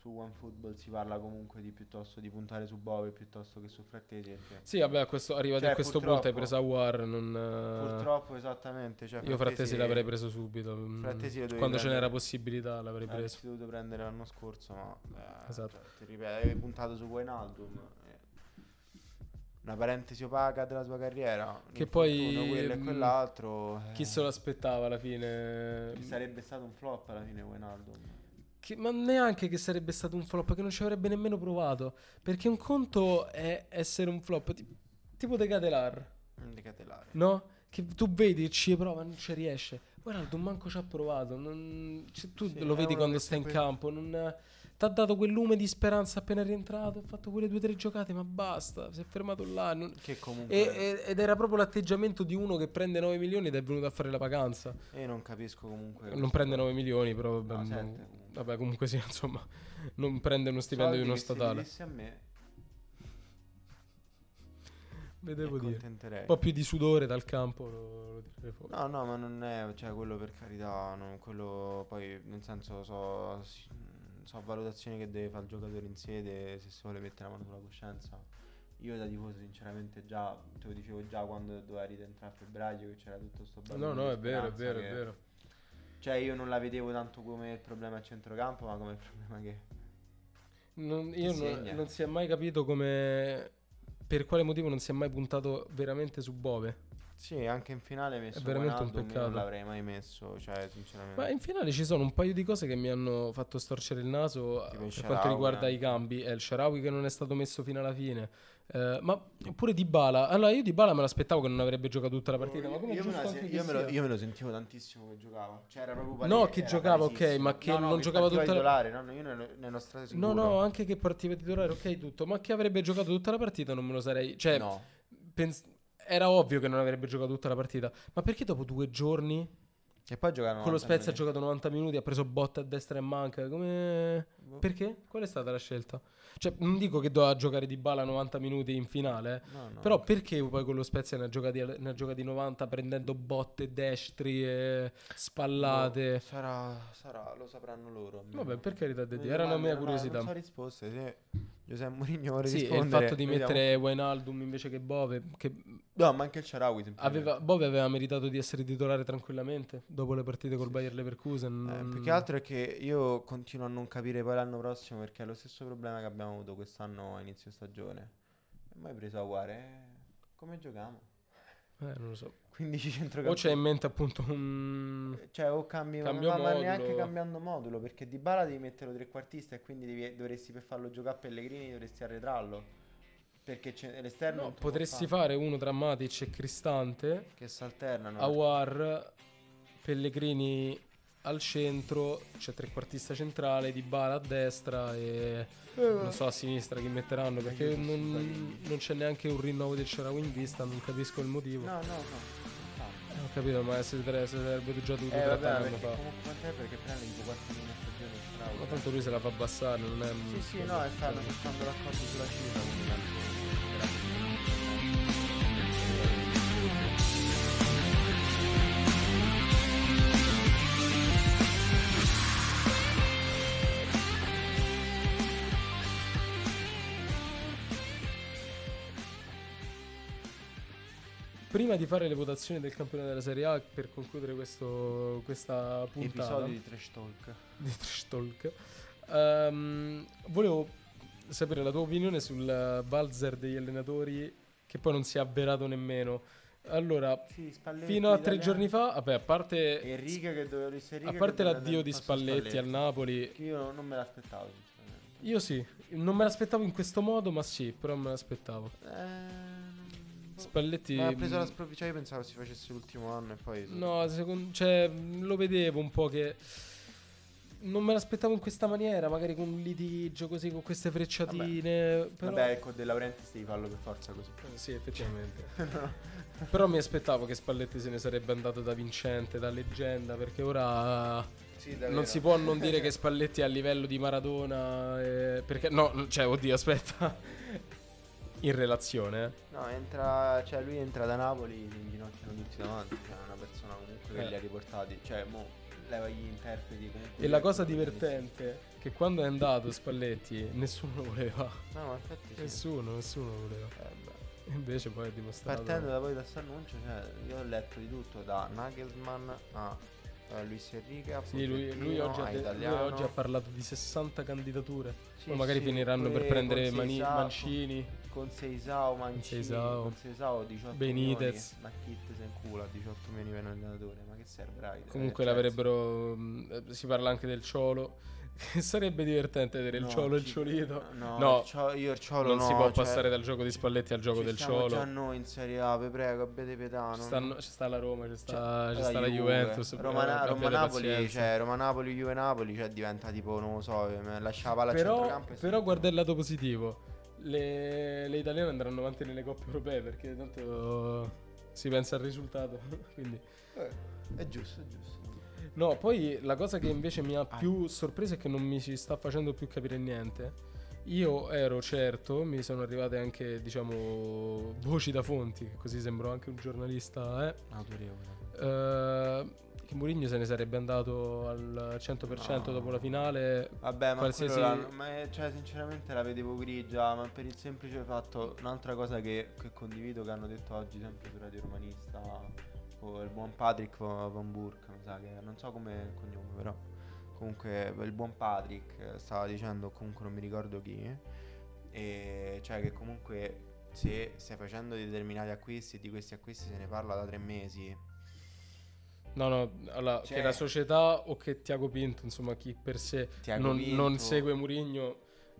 [SPEAKER 2] su OneFootball si parla comunque di piuttosto di puntare su Bove piuttosto che su Frattesi perché
[SPEAKER 1] Sì, vabbè, a questo, arrivati
[SPEAKER 2] Cioè,
[SPEAKER 1] a questo punto hai preso Awar, non... eh,
[SPEAKER 2] purtroppo esattamente, cioè
[SPEAKER 1] Io Frattesi l'avrei preso subito. mm,
[SPEAKER 2] Frattesi lo
[SPEAKER 1] Quando ce n'era possibilità l'avrei preso.
[SPEAKER 2] Avresti dovuto prendere l'anno scorso, ma eh,
[SPEAKER 1] Esatto.
[SPEAKER 2] cioè, ti ripeto, avevi puntato su Wijnaldum. eh. Una parentesi opaca della sua carriera.
[SPEAKER 1] Che poi,
[SPEAKER 2] quello e
[SPEAKER 1] mm,
[SPEAKER 2] quell'altro.
[SPEAKER 1] Chi
[SPEAKER 2] eh,
[SPEAKER 1] se lo aspettava alla fine?
[SPEAKER 2] che sarebbe stato un flop alla fine Wijnaldum.
[SPEAKER 1] Che- ma neanche che sarebbe stato un flop, che non ci avrebbe nemmeno provato. Perché un conto è essere un flop, ti- tipo De Catelar,
[SPEAKER 2] Mm,
[SPEAKER 1] no? Che tu vedi, ci prova, non ci riesce. Guarda, manco ci ha provato. non- cioè, tu
[SPEAKER 2] Sì,
[SPEAKER 1] lo vedi quando sta in campo. Non, ti ha dato quel lume di speranza appena rientrato. Ha fatto quelle due o tre giocate, ma basta. Si è fermato là. non-
[SPEAKER 2] Che comunque.
[SPEAKER 1] E- e- ed era proprio l'atteggiamento di uno che prende 9 milioni ed è venuto a fare la vacanza.
[SPEAKER 2] Io non capisco comunque.
[SPEAKER 1] Non prende 9 milioni, però
[SPEAKER 2] No, sette comunque.
[SPEAKER 1] Vabbè, comunque sì, insomma, non prende uno stipendio
[SPEAKER 2] Soldi
[SPEAKER 1] di uno
[SPEAKER 2] che se
[SPEAKER 1] statale.
[SPEAKER 2] a me.
[SPEAKER 1] vedevo dire. Un po' più di sudore dal campo lo, lo fuori.
[SPEAKER 2] No, no, ma non è, cioè, quello per carità, non quello poi, nel senso, so, so valutazioni che deve fare il giocatore in sede, se si vuole mettere la mano sulla coscienza. Io da tifoso sinceramente già, te lo dicevo già quando doveva rientrare a febbraio che c'era tutto sto
[SPEAKER 1] No, no, è vero, è vero, è vero.
[SPEAKER 2] Cioè io non la vedevo tanto come il problema a centrocampo, ma come il problema che...
[SPEAKER 1] Non- io non, non si è mai capito come. Per quale motivo non si è mai puntato veramente su Bove.
[SPEAKER 2] Sì, anche in finale messo
[SPEAKER 1] veramente un
[SPEAKER 2] Wijnaldum, io
[SPEAKER 1] peccato.
[SPEAKER 2] non l'avrei mai messo, cioè sinceramente.
[SPEAKER 1] Ma in finale ci sono un paio di cose che mi hanno fatto storcere il naso
[SPEAKER 2] Tipo il
[SPEAKER 1] per quanto riguarda i cambi. È il Sharawi che non è stato messo fino alla fine. Eh, ma pure Di Bala. Allora, io Di Bala me l'aspettavo che non avrebbe giocato tutta la partita. ma come
[SPEAKER 2] io, me la se-
[SPEAKER 1] che
[SPEAKER 2] io me lo, io me lo sentivo tantissimo che giocava. Cioè, era proprio
[SPEAKER 1] No,
[SPEAKER 2] palese-
[SPEAKER 1] che
[SPEAKER 2] era
[SPEAKER 1] giocava, ok, ma che
[SPEAKER 2] No, no,
[SPEAKER 1] non
[SPEAKER 2] che
[SPEAKER 1] giocava tutta la-
[SPEAKER 2] titolare, no, no, io nelle, nelle nostre
[SPEAKER 1] No, no, anche che partiva titolare, ok, tutto. Ma che avrebbe giocato tutta la partita non me lo sarei. Cioè,
[SPEAKER 2] No.
[SPEAKER 1] pens- era ovvio che non avrebbe giocato tutta la partita. Ma perché dopo due giorni
[SPEAKER 2] E poi giocavano
[SPEAKER 1] con lo
[SPEAKER 2] 90
[SPEAKER 1] Spezia ha giocato 90 minuti, ha preso botte a destra e manca? Come.
[SPEAKER 2] Boh.
[SPEAKER 1] Perché? Qual è stata la scelta? Cioè, non dico che doveva giocare di bala 90 minuti in finale, eh.
[SPEAKER 2] No, no.
[SPEAKER 1] Però perché poi con lo Spezia ne ha giocati, ne ha giocati 90 prendendo botte, destri e spallate?
[SPEAKER 2] Boh, sarà, sarà, lo sapranno loro.
[SPEAKER 1] Vabbè, per carità di Dio, era una mia curiosità.
[SPEAKER 2] Non so risposte, se Giuseppe Mourinho
[SPEAKER 1] Sì, e il fatto di
[SPEAKER 2] vediamo.
[SPEAKER 1] mettere Wijnaldum invece che Bove, che
[SPEAKER 2] No, ma anche il Sharawi
[SPEAKER 1] aveva, Bove aveva meritato di essere titolare tranquillamente dopo le partite col Bayer Leverkusen.
[SPEAKER 2] Eh, più che altro è che io continuo a non capire poi l'anno prossimo perché è lo stesso problema che abbiamo avuto quest'anno a inizio stagione. E mai preso a guardare eh, come giochiamo.
[SPEAKER 1] Eh, non lo so.
[SPEAKER 2] 15
[SPEAKER 1] O
[SPEAKER 2] centrocampisti.
[SPEAKER 1] c'è in mente appunto un...
[SPEAKER 2] Cioè, o cambi, ma-
[SPEAKER 1] Cambio
[SPEAKER 2] ma, ma
[SPEAKER 1] modulo.
[SPEAKER 2] neanche cambiando modulo. Perché Di Bala devi metterlo trequartista e quindi devi- dovresti per farlo giocare a Pellegrini dovresti arretrarlo. Perché c'è l'esterno.
[SPEAKER 1] No, potresti
[SPEAKER 2] fare.
[SPEAKER 1] fare uno tra Matic e Cristante,
[SPEAKER 2] Che si alternano.
[SPEAKER 1] Awar, Pellegrini al centro, c'è trequartista centrale, Di Bala a destra e non so a sinistra chi metteranno perché non, non c'è neanche un rinnovo del Sharawi in vista, non capisco il motivo.
[SPEAKER 2] No, no, no.
[SPEAKER 1] Eh, Ho capito, ma si sarebbe già dovuto
[SPEAKER 2] Eh, vabbè,
[SPEAKER 1] trattare
[SPEAKER 2] perché
[SPEAKER 1] fa.
[SPEAKER 2] comunque quant'è? Perché prende tipo 4 milioni a stagione.
[SPEAKER 1] Ma tanto lui se la fa abbassare, non è...
[SPEAKER 2] Sì, sì, no, e stanno cercando l'accordo sulla cifra.
[SPEAKER 1] Prima di fare le votazioni del campione della Serie A, per concludere questo, questa puntata
[SPEAKER 2] Episodio di Trash Talk.
[SPEAKER 1] di Trash Talk, ehm, volevo sapere la tua opinione sul Balzer degli allenatori che poi non si è avverato nemmeno. Allora,
[SPEAKER 2] Sì, Spalletti.
[SPEAKER 1] fino a tre giorni fa, vabbè, a parte,
[SPEAKER 2] Enrique che doveva Luis Enrique
[SPEAKER 1] a parte l'addio di
[SPEAKER 2] a
[SPEAKER 1] Spalletti al Napoli,
[SPEAKER 2] Che io non me l'aspettavo,
[SPEAKER 1] io sì, non me l'aspettavo in questo modo, ma sì, però me l'aspettavo.
[SPEAKER 2] Eh.
[SPEAKER 1] Spalletti...
[SPEAKER 2] Ma ha preso la sprovvista. Cioè, io pensavo si facesse l'ultimo anno e poi.
[SPEAKER 1] No, secondo, cioè, mh, lo vedevo un po' che non me l'aspettavo in questa maniera, magari con un litigio così, con queste frecciatine. Però...
[SPEAKER 2] Vabbè, ecco, De Laurentiis devi farlo per forza così.
[SPEAKER 1] Eh, Sì, effettivamente. Però mi aspettavo che Spalletti se ne sarebbe andato da vincente, da leggenda, perché ora
[SPEAKER 2] Sì,
[SPEAKER 1] non si può non dire che Spalletti è a livello di Maradona. eh, perché no, cioè, oddio, aspetta. In relazione.
[SPEAKER 2] No, entra. Cioè, lui entra da Napoli, si inginocchiano tutti davanti. Cioè, è una persona comunque che
[SPEAKER 1] Eh.
[SPEAKER 2] li ha riportati. Cioè, mo leva gli interpreti.
[SPEAKER 1] E la cosa divertente è che quando è andato Spalletti nessuno lo voleva.
[SPEAKER 2] No, ma infatti. Sì.
[SPEAKER 1] Nessuno, nessuno lo voleva.
[SPEAKER 2] Eh,
[SPEAKER 1] invece poi è dimostrato.
[SPEAKER 2] Partendo da poi da questo annuncio, cioè, io ho letto di tutto, da Nagelsmann a eh, Luis Enrique
[SPEAKER 1] Sì, lui, lui oggi ha, de- lui oggi ha parlato di 60 candidature.
[SPEAKER 2] Sì,
[SPEAKER 1] Poi magari
[SPEAKER 2] sì,
[SPEAKER 1] finiranno per prendere Mani- Mancini.
[SPEAKER 2] Con Seisao, Mancini,
[SPEAKER 1] Seisao.
[SPEAKER 2] con Seisao 18
[SPEAKER 1] Benitez.
[SPEAKER 2] milioni, ma chi te se incula 18 milioni per un allenatore, ma che serve Raid?
[SPEAKER 1] Comunque
[SPEAKER 2] Eh,
[SPEAKER 1] l'avrebbero. mh, Si parla anche del Ciolo. Sarebbe divertente vedere il
[SPEAKER 2] No,
[SPEAKER 1] Ciolo e il Ciolito.
[SPEAKER 2] No,
[SPEAKER 1] No,
[SPEAKER 2] il Cio- io il Ciolo
[SPEAKER 1] non
[SPEAKER 2] no,
[SPEAKER 1] si può
[SPEAKER 2] cioè,
[SPEAKER 1] passare dal gioco di Spalletti al gioco del Ciolo.
[SPEAKER 2] già noi in Serie A, vi prego, abbiate pietà.
[SPEAKER 1] Ci, stanno- ci sta la Roma, ci sta,
[SPEAKER 2] Cioè,
[SPEAKER 1] ci sta la
[SPEAKER 2] Juve,
[SPEAKER 1] Juventus.
[SPEAKER 2] Roma,
[SPEAKER 1] eh,
[SPEAKER 2] Roma-Napoli,
[SPEAKER 1] pazienza.
[SPEAKER 2] cioè Roma-Napoli, Juve-Napoli, cioè diventa tipo, non lo so, eh, lascia la
[SPEAKER 1] Però,
[SPEAKER 2] centrocampo
[SPEAKER 1] però guarda il lato positivo. Le, le italiane andranno avanti nelle coppe europee perché tanto si pensa al risultato. Quindi.
[SPEAKER 2] Eh, è giusto, è giusto.
[SPEAKER 1] No, poi la cosa che invece mi ha
[SPEAKER 2] Ah.
[SPEAKER 1] più sorpreso è che non mi ci sta facendo più capire niente. Io ero certo, mi sono arrivate anche, diciamo, voci da fonti, così sembro anche un giornalista, eh,
[SPEAKER 2] Autorevole.
[SPEAKER 1] eh, che Mourinho se ne sarebbe andato al 100%
[SPEAKER 2] No.
[SPEAKER 1] dopo la finale.
[SPEAKER 2] Vabbè, ma,
[SPEAKER 1] Qualsiasi-
[SPEAKER 2] l'hanno- ma è- cioè, sinceramente la vedevo grigia, ma per il semplice fatto, un'altra cosa che, che condivido che hanno detto oggi sempre su Radio Romanista, o il buon Patrick Van Burk, mi sa che non so come il cognome, però comunque il buon Patrick eh, stava dicendo, comunque non mi ricordo chi, e cioè che comunque se stai facendo determinati acquisti e di questi acquisti se ne parla da tre mesi,
[SPEAKER 1] No, no, allora,
[SPEAKER 2] Cioè-
[SPEAKER 1] che la società o che Tiago Pinto, insomma, chi per sé non,
[SPEAKER 2] Pinto-
[SPEAKER 1] non segue Mourinho,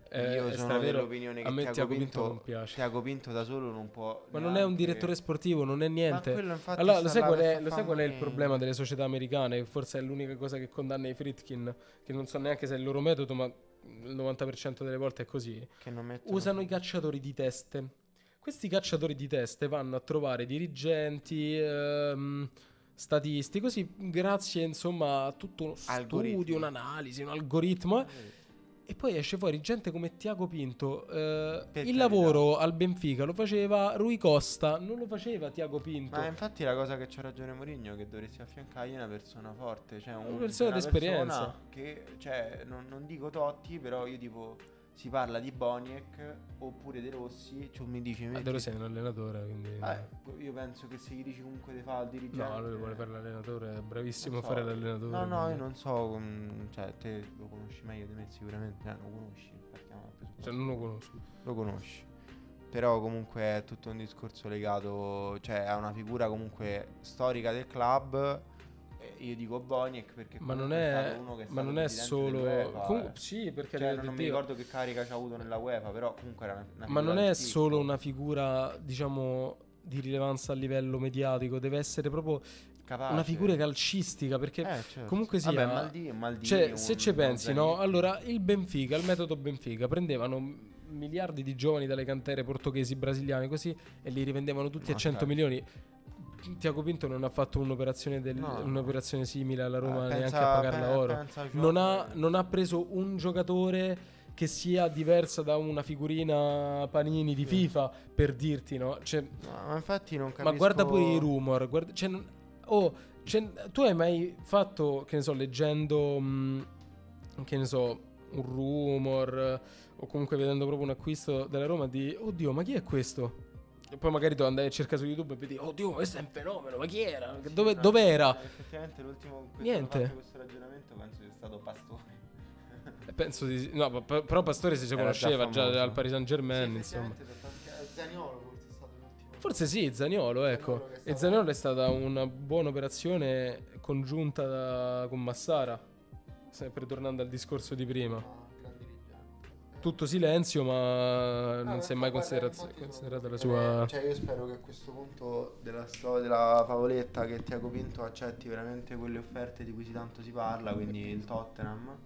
[SPEAKER 1] eh,
[SPEAKER 2] io
[SPEAKER 1] è
[SPEAKER 2] sono dell'opinione che
[SPEAKER 1] A me
[SPEAKER 2] Tiago Pinto,
[SPEAKER 1] Pinto non piace.
[SPEAKER 2] Tiago Pinto da solo non può
[SPEAKER 1] Ma non è un
[SPEAKER 2] neanche-
[SPEAKER 1] direttore sportivo, non è niente. Allora, lo sai, qual è, lo sai qual è il problema delle società americane? Forse è l'unica cosa che condanna i Fritkin, che non so neanche se è il loro metodo, ma il 90% delle volte è così. Usano i cacciatori di teste. Questi cacciatori di teste vanno a trovare dirigenti, ehm, statisti, così grazie insomma a tutto uno
[SPEAKER 2] Algoritmi.
[SPEAKER 1] studio, un'analisi, un algoritmo. eh, E poi esce fuori gente come Tiago Pinto. eh, il lavoro al Benfica lo faceva Rui Costa, non lo faceva Tiago Pinto.
[SPEAKER 2] Ma infatti la cosa che c'ha ragione Mourinho è che dovresti affiancargli una persona forte, cioè un,
[SPEAKER 1] Una persona d'esperienza.
[SPEAKER 2] persona che, cioè, non, non dico Totti, però io tipo si parla di Boniek oppure De Rossi, cioè mi dici
[SPEAKER 1] Ah,
[SPEAKER 2] metti-
[SPEAKER 1] De Rossi è un allenatore, quindi...
[SPEAKER 2] Eh, io penso che se gli dici comunque di fare il dirigente
[SPEAKER 1] No, lui vuole fare l'allenatore, è bravissimo
[SPEAKER 2] non
[SPEAKER 1] a
[SPEAKER 2] so.
[SPEAKER 1] fare l'allenatore.
[SPEAKER 2] No, no, io
[SPEAKER 1] quindi-
[SPEAKER 2] non so, mm, cioè te lo conosci meglio di me sicuramente, eh, lo conosci, partiamo dal presupposto.
[SPEAKER 1] Cioè, non lo conosco.
[SPEAKER 2] lo conosci. Però comunque è tutto un discorso legato, cioè a una figura comunque storica del club. E io dico Boniek perché
[SPEAKER 1] Ma non è,
[SPEAKER 2] stato uno che è
[SPEAKER 1] ma non è solo...
[SPEAKER 2] eh.
[SPEAKER 1] sì, perché
[SPEAKER 2] Cioè, non, non mi ricordo che carica ci ha avuto nella UEFA, però comunque era una,
[SPEAKER 1] Ma non è
[SPEAKER 2] spicco.
[SPEAKER 1] solo una figura, diciamo, di rilevanza a livello mediatico, deve essere proprio
[SPEAKER 2] Capace.
[SPEAKER 1] una figura calcistica, perché
[SPEAKER 2] Eh, certo.
[SPEAKER 1] comunque sia...
[SPEAKER 2] Vabbè, Maldini, Maldini,
[SPEAKER 1] Cioè, se ci pensi, no? Allora, il Benfica, il metodo Benfica, prendevano miliardi di giovani dalle cantere portoghesi, brasiliane, così, e li rivendevano tutti a
[SPEAKER 2] Ma
[SPEAKER 1] 100
[SPEAKER 2] certo.
[SPEAKER 1] milioni. Tiago Pinto non ha fatto un'operazione, del-
[SPEAKER 2] No, no.
[SPEAKER 1] un'operazione simile alla Roma
[SPEAKER 2] Eh,
[SPEAKER 1] neanche
[SPEAKER 2] pensa-
[SPEAKER 1] a pagarla
[SPEAKER 2] pe-
[SPEAKER 1] oro. Non ha, non ha preso un giocatore che sia diversa da una figurina panini di
[SPEAKER 2] Sì.
[SPEAKER 1] FIFA per dirti, no? Cioè,
[SPEAKER 2] No, ma infatti non capisco
[SPEAKER 1] ma guarda pure i rumor. Guarda, cioè, oh, cioè, tu hai mai fatto, che ne so, leggendo, mh, che ne so, un rumor o comunque vedendo proprio un acquisto della Roma di, oddio, ma chi è questo? E poi magari tu andai a cercare su YouTube e vedi, oddio, questo è un fenomeno, ma chi era? Dove,
[SPEAKER 2] No,
[SPEAKER 1] dove era?
[SPEAKER 2] Effettivamente l'ultimo
[SPEAKER 1] Niente.
[SPEAKER 2] questo ragionamento penso sia stato Pastore.
[SPEAKER 1] Eh, Penso di sì. No, però Pastore si
[SPEAKER 2] già
[SPEAKER 1] conosceva già,
[SPEAKER 2] famoso.
[SPEAKER 1] al Paris Saint Germain,
[SPEAKER 2] Sì,
[SPEAKER 1] insomma.
[SPEAKER 2] tanti- Zaniolo forse è stato l'ultimo.
[SPEAKER 1] Forse sì, Zaniolo, ecco.
[SPEAKER 2] Zaniolo
[SPEAKER 1] E Zaniolo è stata una buona operazione congiunta da- con Massara. Sempre tornando al discorso di prima.
[SPEAKER 2] Ah.
[SPEAKER 1] Tutto silenzio, ma
[SPEAKER 2] No,
[SPEAKER 1] non si è
[SPEAKER 2] ma
[SPEAKER 1] mai considerata, la sua...
[SPEAKER 2] Cioè, io spero che a questo punto della storia della favoletta che Tiago Pinto accetti veramente quelle offerte di cui si tanto si parla, quindi il Tottenham.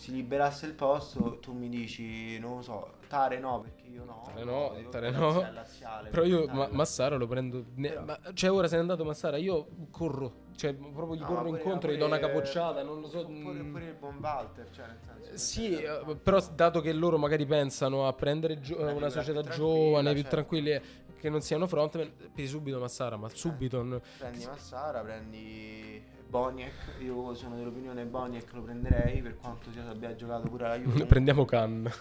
[SPEAKER 2] Si liberasse il posto, tu mi dici, non lo so, Tare no, perché io no.
[SPEAKER 1] Tare no,
[SPEAKER 2] io-
[SPEAKER 1] Tare no.
[SPEAKER 2] laziale,
[SPEAKER 1] Però io ma- Massara lo prendo... ne- ma- cioè ora se n'è andato Massara, io corro. Cioè proprio gli
[SPEAKER 2] No,
[SPEAKER 1] corro
[SPEAKER 2] pure-
[SPEAKER 1] incontro, gli do
[SPEAKER 2] pure-
[SPEAKER 1] una capocciata, non lo so...
[SPEAKER 2] Oppure,
[SPEAKER 1] mm.
[SPEAKER 2] oppure il buon Walter, cioè nel senso...
[SPEAKER 1] Sì,
[SPEAKER 2] cioè,
[SPEAKER 1] eh, però dato che loro magari pensano a prendere gio-
[SPEAKER 2] Una
[SPEAKER 1] una, società giovane,
[SPEAKER 2] tranquilla,
[SPEAKER 1] più
[SPEAKER 2] certo.
[SPEAKER 1] tranquille, che non siano frontman, pedi subito Massara, ma subito. n-
[SPEAKER 2] Prendi Massara, prendi Boniek, io sono dell'opinione Boniek lo prenderei per quanto sia abbia giocato pure alla Juve.
[SPEAKER 1] Prendiamo Khan.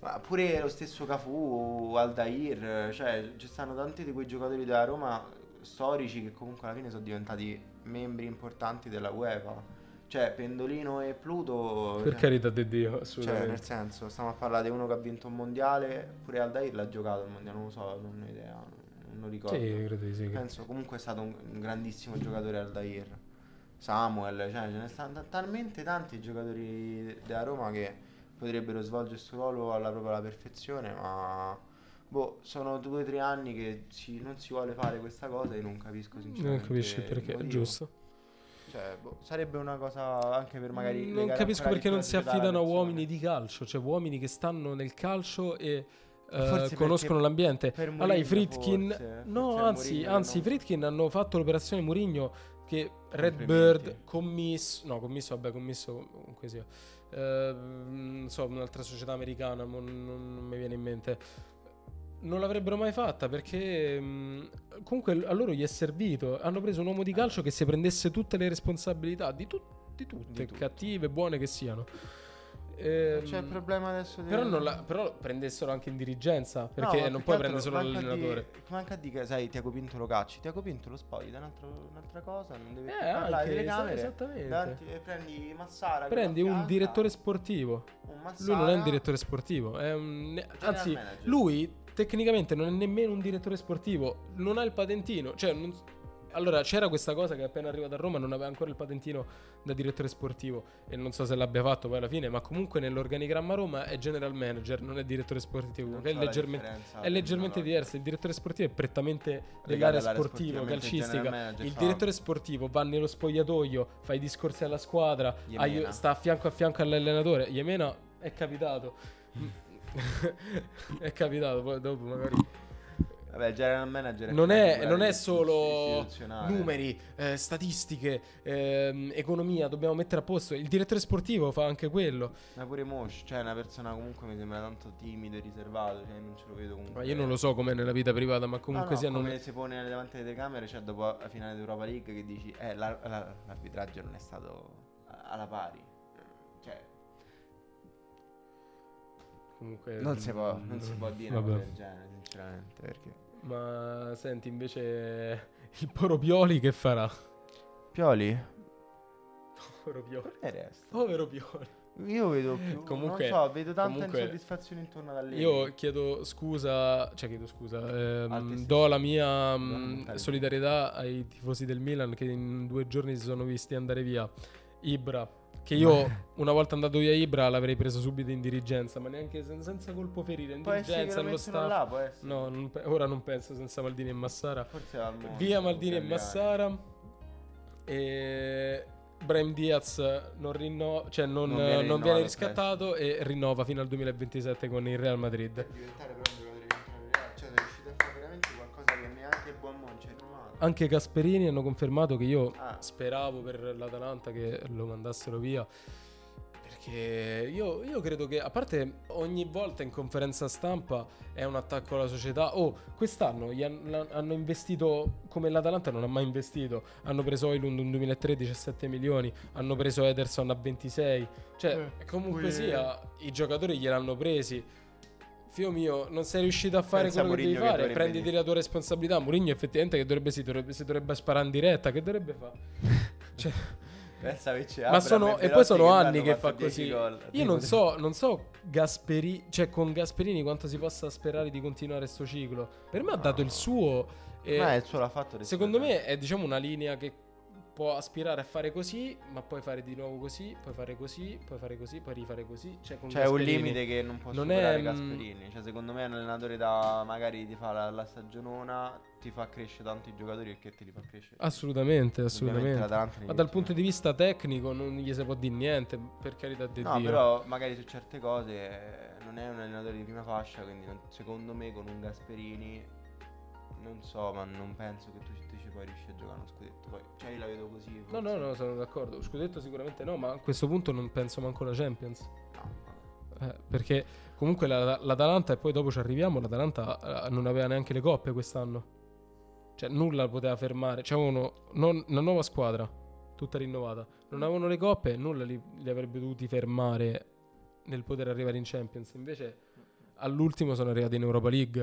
[SPEAKER 2] Ma pure lo stesso Cafu, Aldair, cioè ci stanno tanti di quei giocatori della Roma storici che comunque alla fine sono diventati membri importanti della UEFA. Cioè Pendolino e Pluto...
[SPEAKER 1] Per
[SPEAKER 2] cioè,
[SPEAKER 1] carità di Dio,
[SPEAKER 2] cioè,
[SPEAKER 1] assolutamente.
[SPEAKER 2] nel senso, stiamo a parlare di uno che ha vinto un mondiale, pure Aldair l'ha giocato il mondiale, non lo so, non ho idea, non lo ricordo.
[SPEAKER 1] sì, credo di sì.
[SPEAKER 2] Penso comunque è stato un, un grandissimo giocatore Aldair. Samuel, cioè ce ne stanno ta- talmente tanti giocatori de- della Roma che potrebbero svolgere questo ruolo alla propria perfezione, ma boh, sono due o tre anni che si- non si vuole fare questa cosa e non capisco sinceramente.
[SPEAKER 1] Non capisci perché, è giusto.
[SPEAKER 2] Cioè, boh, sarebbe una cosa anche per magari
[SPEAKER 1] non capisco perché non si affidano a uomini di calcio, cioè uomini che stanno nel calcio e eh, conoscono l'ambiente. allora i
[SPEAKER 2] Mourinho
[SPEAKER 1] Fritkin,
[SPEAKER 2] forse,
[SPEAKER 1] no,
[SPEAKER 2] forse
[SPEAKER 1] anzi, anzi, i
[SPEAKER 2] non-
[SPEAKER 1] Fritkin hanno fatto l'operazione Mourinho che
[SPEAKER 2] Complimenti.
[SPEAKER 1] Redbird commisso, no commisso, vabbè commisso comunque sia, eh, non so, un'altra società americana, non, non mi viene in mente, non l'avrebbero mai fatta perché mh, comunque a loro gli è servito, hanno preso un uomo di calcio che si prendesse tutte le responsabilità di, tu- di tutte,
[SPEAKER 2] Di tutte.
[SPEAKER 1] cattive, buone che siano. Ehm,
[SPEAKER 2] C'è il problema adesso
[SPEAKER 1] però,
[SPEAKER 2] del-
[SPEAKER 1] non la- però prendessero anche in dirigenza perché
[SPEAKER 2] No,
[SPEAKER 1] non puoi prendere solo l'allenatore.
[SPEAKER 2] Di, manca a dire che sai Tiago Pinto lo cacci. Tiago Pinto lo spogli da un'altra cosa. Non deve
[SPEAKER 1] Eh,
[SPEAKER 2] parlare
[SPEAKER 1] anche,
[SPEAKER 2] telecamere.
[SPEAKER 1] esattamente.
[SPEAKER 2] davanti- prendi Massara.
[SPEAKER 1] Prendi un direttore sportivo.
[SPEAKER 2] un
[SPEAKER 1] Lui
[SPEAKER 2] Massara,
[SPEAKER 1] non è un direttore sportivo, un... ne- anzi,
[SPEAKER 2] manager.
[SPEAKER 1] lui tecnicamente non è nemmeno un direttore sportivo, non ha il patentino, cioè non- Allora, c'era questa cosa che appena arrivato a Roma non aveva ancora il patentino da direttore sportivo e non so se l'abbia fatto poi alla fine, ma comunque nell'organigramma Roma è general manager, non è direttore sportivo,
[SPEAKER 2] Non
[SPEAKER 1] che è leggermente, è leggermente diverso. Il direttore sportivo è prettamente dell'area sportiva, calcistica.
[SPEAKER 2] manager
[SPEAKER 1] Il direttore sportivo va nello spogliatoio, fa i discorsi alla squadra, ai- sta a fianco a fianco all'allenatore. Yemena è capitato. è capitato, poi dopo magari
[SPEAKER 2] Vabbè, il general manager
[SPEAKER 1] non è, non è
[SPEAKER 2] di-
[SPEAKER 1] solo numeri, eh, statistiche, ehm, economia, dobbiamo mettere a posto. Il direttore sportivo fa anche quello.
[SPEAKER 2] Ma pure Mosh, cioè una persona comunque mi sembra tanto timido e riservato, cioè non ce lo vedo comunque.
[SPEAKER 1] Ma io non lo so com'è nella vita privata, ma comunque
[SPEAKER 2] no, no,
[SPEAKER 1] sia non
[SPEAKER 2] come si pone davanti alle telecamere, cioè dopo la finale d'Europa League che dici eh la- la- l'arbitraggio non è stato alla pari.
[SPEAKER 1] Comunque
[SPEAKER 2] non si può, non si può dire una
[SPEAKER 1] Vabbè.
[SPEAKER 2] cosa del genere, sinceramente, perché
[SPEAKER 1] Ma senti, invece il Poropioli che farà?
[SPEAKER 2] Pioli
[SPEAKER 1] Povero Pioli.
[SPEAKER 2] e resta.
[SPEAKER 1] Povero Pioli.
[SPEAKER 2] Io vedo più,
[SPEAKER 1] Comunque-
[SPEAKER 2] non so, vedo tanta
[SPEAKER 1] comunque-
[SPEAKER 2] insoddisfazione intorno ad Allegri.
[SPEAKER 1] Io chiedo scusa, cioè chiedo scusa, ehm, do la mia
[SPEAKER 2] Dobbiamo
[SPEAKER 1] mm, solidarietà ai tifosi del Milan che in due giorni si sono visti andare via. Ibra, che io una volta andato via Ibra l'avrei preso subito in dirigenza, ma neanche sen- senza colpo ferire, in
[SPEAKER 2] può essere che
[SPEAKER 1] dirigenza,
[SPEAKER 2] lo
[SPEAKER 1] nello staff.
[SPEAKER 2] là, può essere.
[SPEAKER 1] No, non pe- ora non penso senza Maldini e Massara.
[SPEAKER 2] Forse al mondo,
[SPEAKER 1] Via Maldini e
[SPEAKER 2] italiani.
[SPEAKER 1] Massara. E Brahim Diaz non, rinno- cioè non,
[SPEAKER 2] Non
[SPEAKER 1] non
[SPEAKER 2] viene
[SPEAKER 1] viene,
[SPEAKER 2] rinnovato
[SPEAKER 1] riscattato e rinnova fino al 2027 con il Real Madrid.
[SPEAKER 2] Per diventare
[SPEAKER 1] Anche Gasperini hanno confermato che io
[SPEAKER 2] Ah.
[SPEAKER 1] speravo per l'Atalanta che lo mandassero via. Perché io, io credo che, a parte ogni volta in conferenza stampa è un attacco alla società. Oh, quest'anno gli han- la- hanno investito come l'Atalanta non ha mai investito. Hanno preso Oilund un 2003 17 milioni, hanno preso Ederson a 26. Cioè,
[SPEAKER 2] Eh,
[SPEAKER 1] comunque sia, i giocatori gliel'hanno presi. Fio mio, non sei riuscito a fare
[SPEAKER 2] Pensa
[SPEAKER 1] quello che
[SPEAKER 2] Mourinho
[SPEAKER 1] devi
[SPEAKER 2] che
[SPEAKER 1] fare. Prenditi
[SPEAKER 2] dire.
[SPEAKER 1] la tua responsabilità. Mourinho effettivamente che dovrebbe, si, dovrebbe, si dovrebbe sparare in diretta. Che dovrebbe fare? Cioè,
[SPEAKER 2] Pensa che c'è
[SPEAKER 1] ma sono, e poi sono
[SPEAKER 2] che
[SPEAKER 1] anni che fa
[SPEAKER 2] 10
[SPEAKER 1] così.
[SPEAKER 2] gol.
[SPEAKER 1] Io non so, non so Gasperini, cioè con Gasperini quanto si possa sperare di continuare sto ciclo. Per me ha dato il suo. e
[SPEAKER 2] Ma il suo l'ha fatto
[SPEAKER 1] secondo me è diciamo una linea che può aspirare a fare così, ma poi fare di nuovo così, poi fare così, poi fare così, poi rifare così. Cioè, con
[SPEAKER 2] C'è un
[SPEAKER 1] Gasperini.
[SPEAKER 2] limite che non può
[SPEAKER 1] Non
[SPEAKER 2] superare
[SPEAKER 1] è, mm,
[SPEAKER 2] Gasperini. Cioè, secondo me, un allenatore da magari ti fa la, la stagionona, ti fa crescere tanto i giocatori e che te li fa crescere.
[SPEAKER 1] Assolutamente, assolutamente. Ma dal punto di vista tecnico non gli si può dire niente, per carità di
[SPEAKER 2] No,
[SPEAKER 1] Dio.
[SPEAKER 2] però magari su certe cose non è un allenatore di prima fascia, quindi secondo me con un Gasperini non so, ma non penso che tu ci puoi riuscire a giocare uno scudetto. Poi, cioè io la vedo così.
[SPEAKER 1] No, no, no, sono d'accordo. Scudetto sicuramente no, ma a questo punto non penso manco alla Champions.
[SPEAKER 2] no.
[SPEAKER 1] Eh, perché comunque la- l'Atalanta, e poi dopo ci arriviamo, l'Atalanta eh, non aveva neanche le coppe quest'anno. Cioè nulla poteva fermare. C'avevano non- una nuova squadra, tutta rinnovata. Non avevano le coppe, nulla li, li avrebbe dovuti fermare nel poter arrivare in Champions. Invece all'ultimo sono arrivati in Europa League.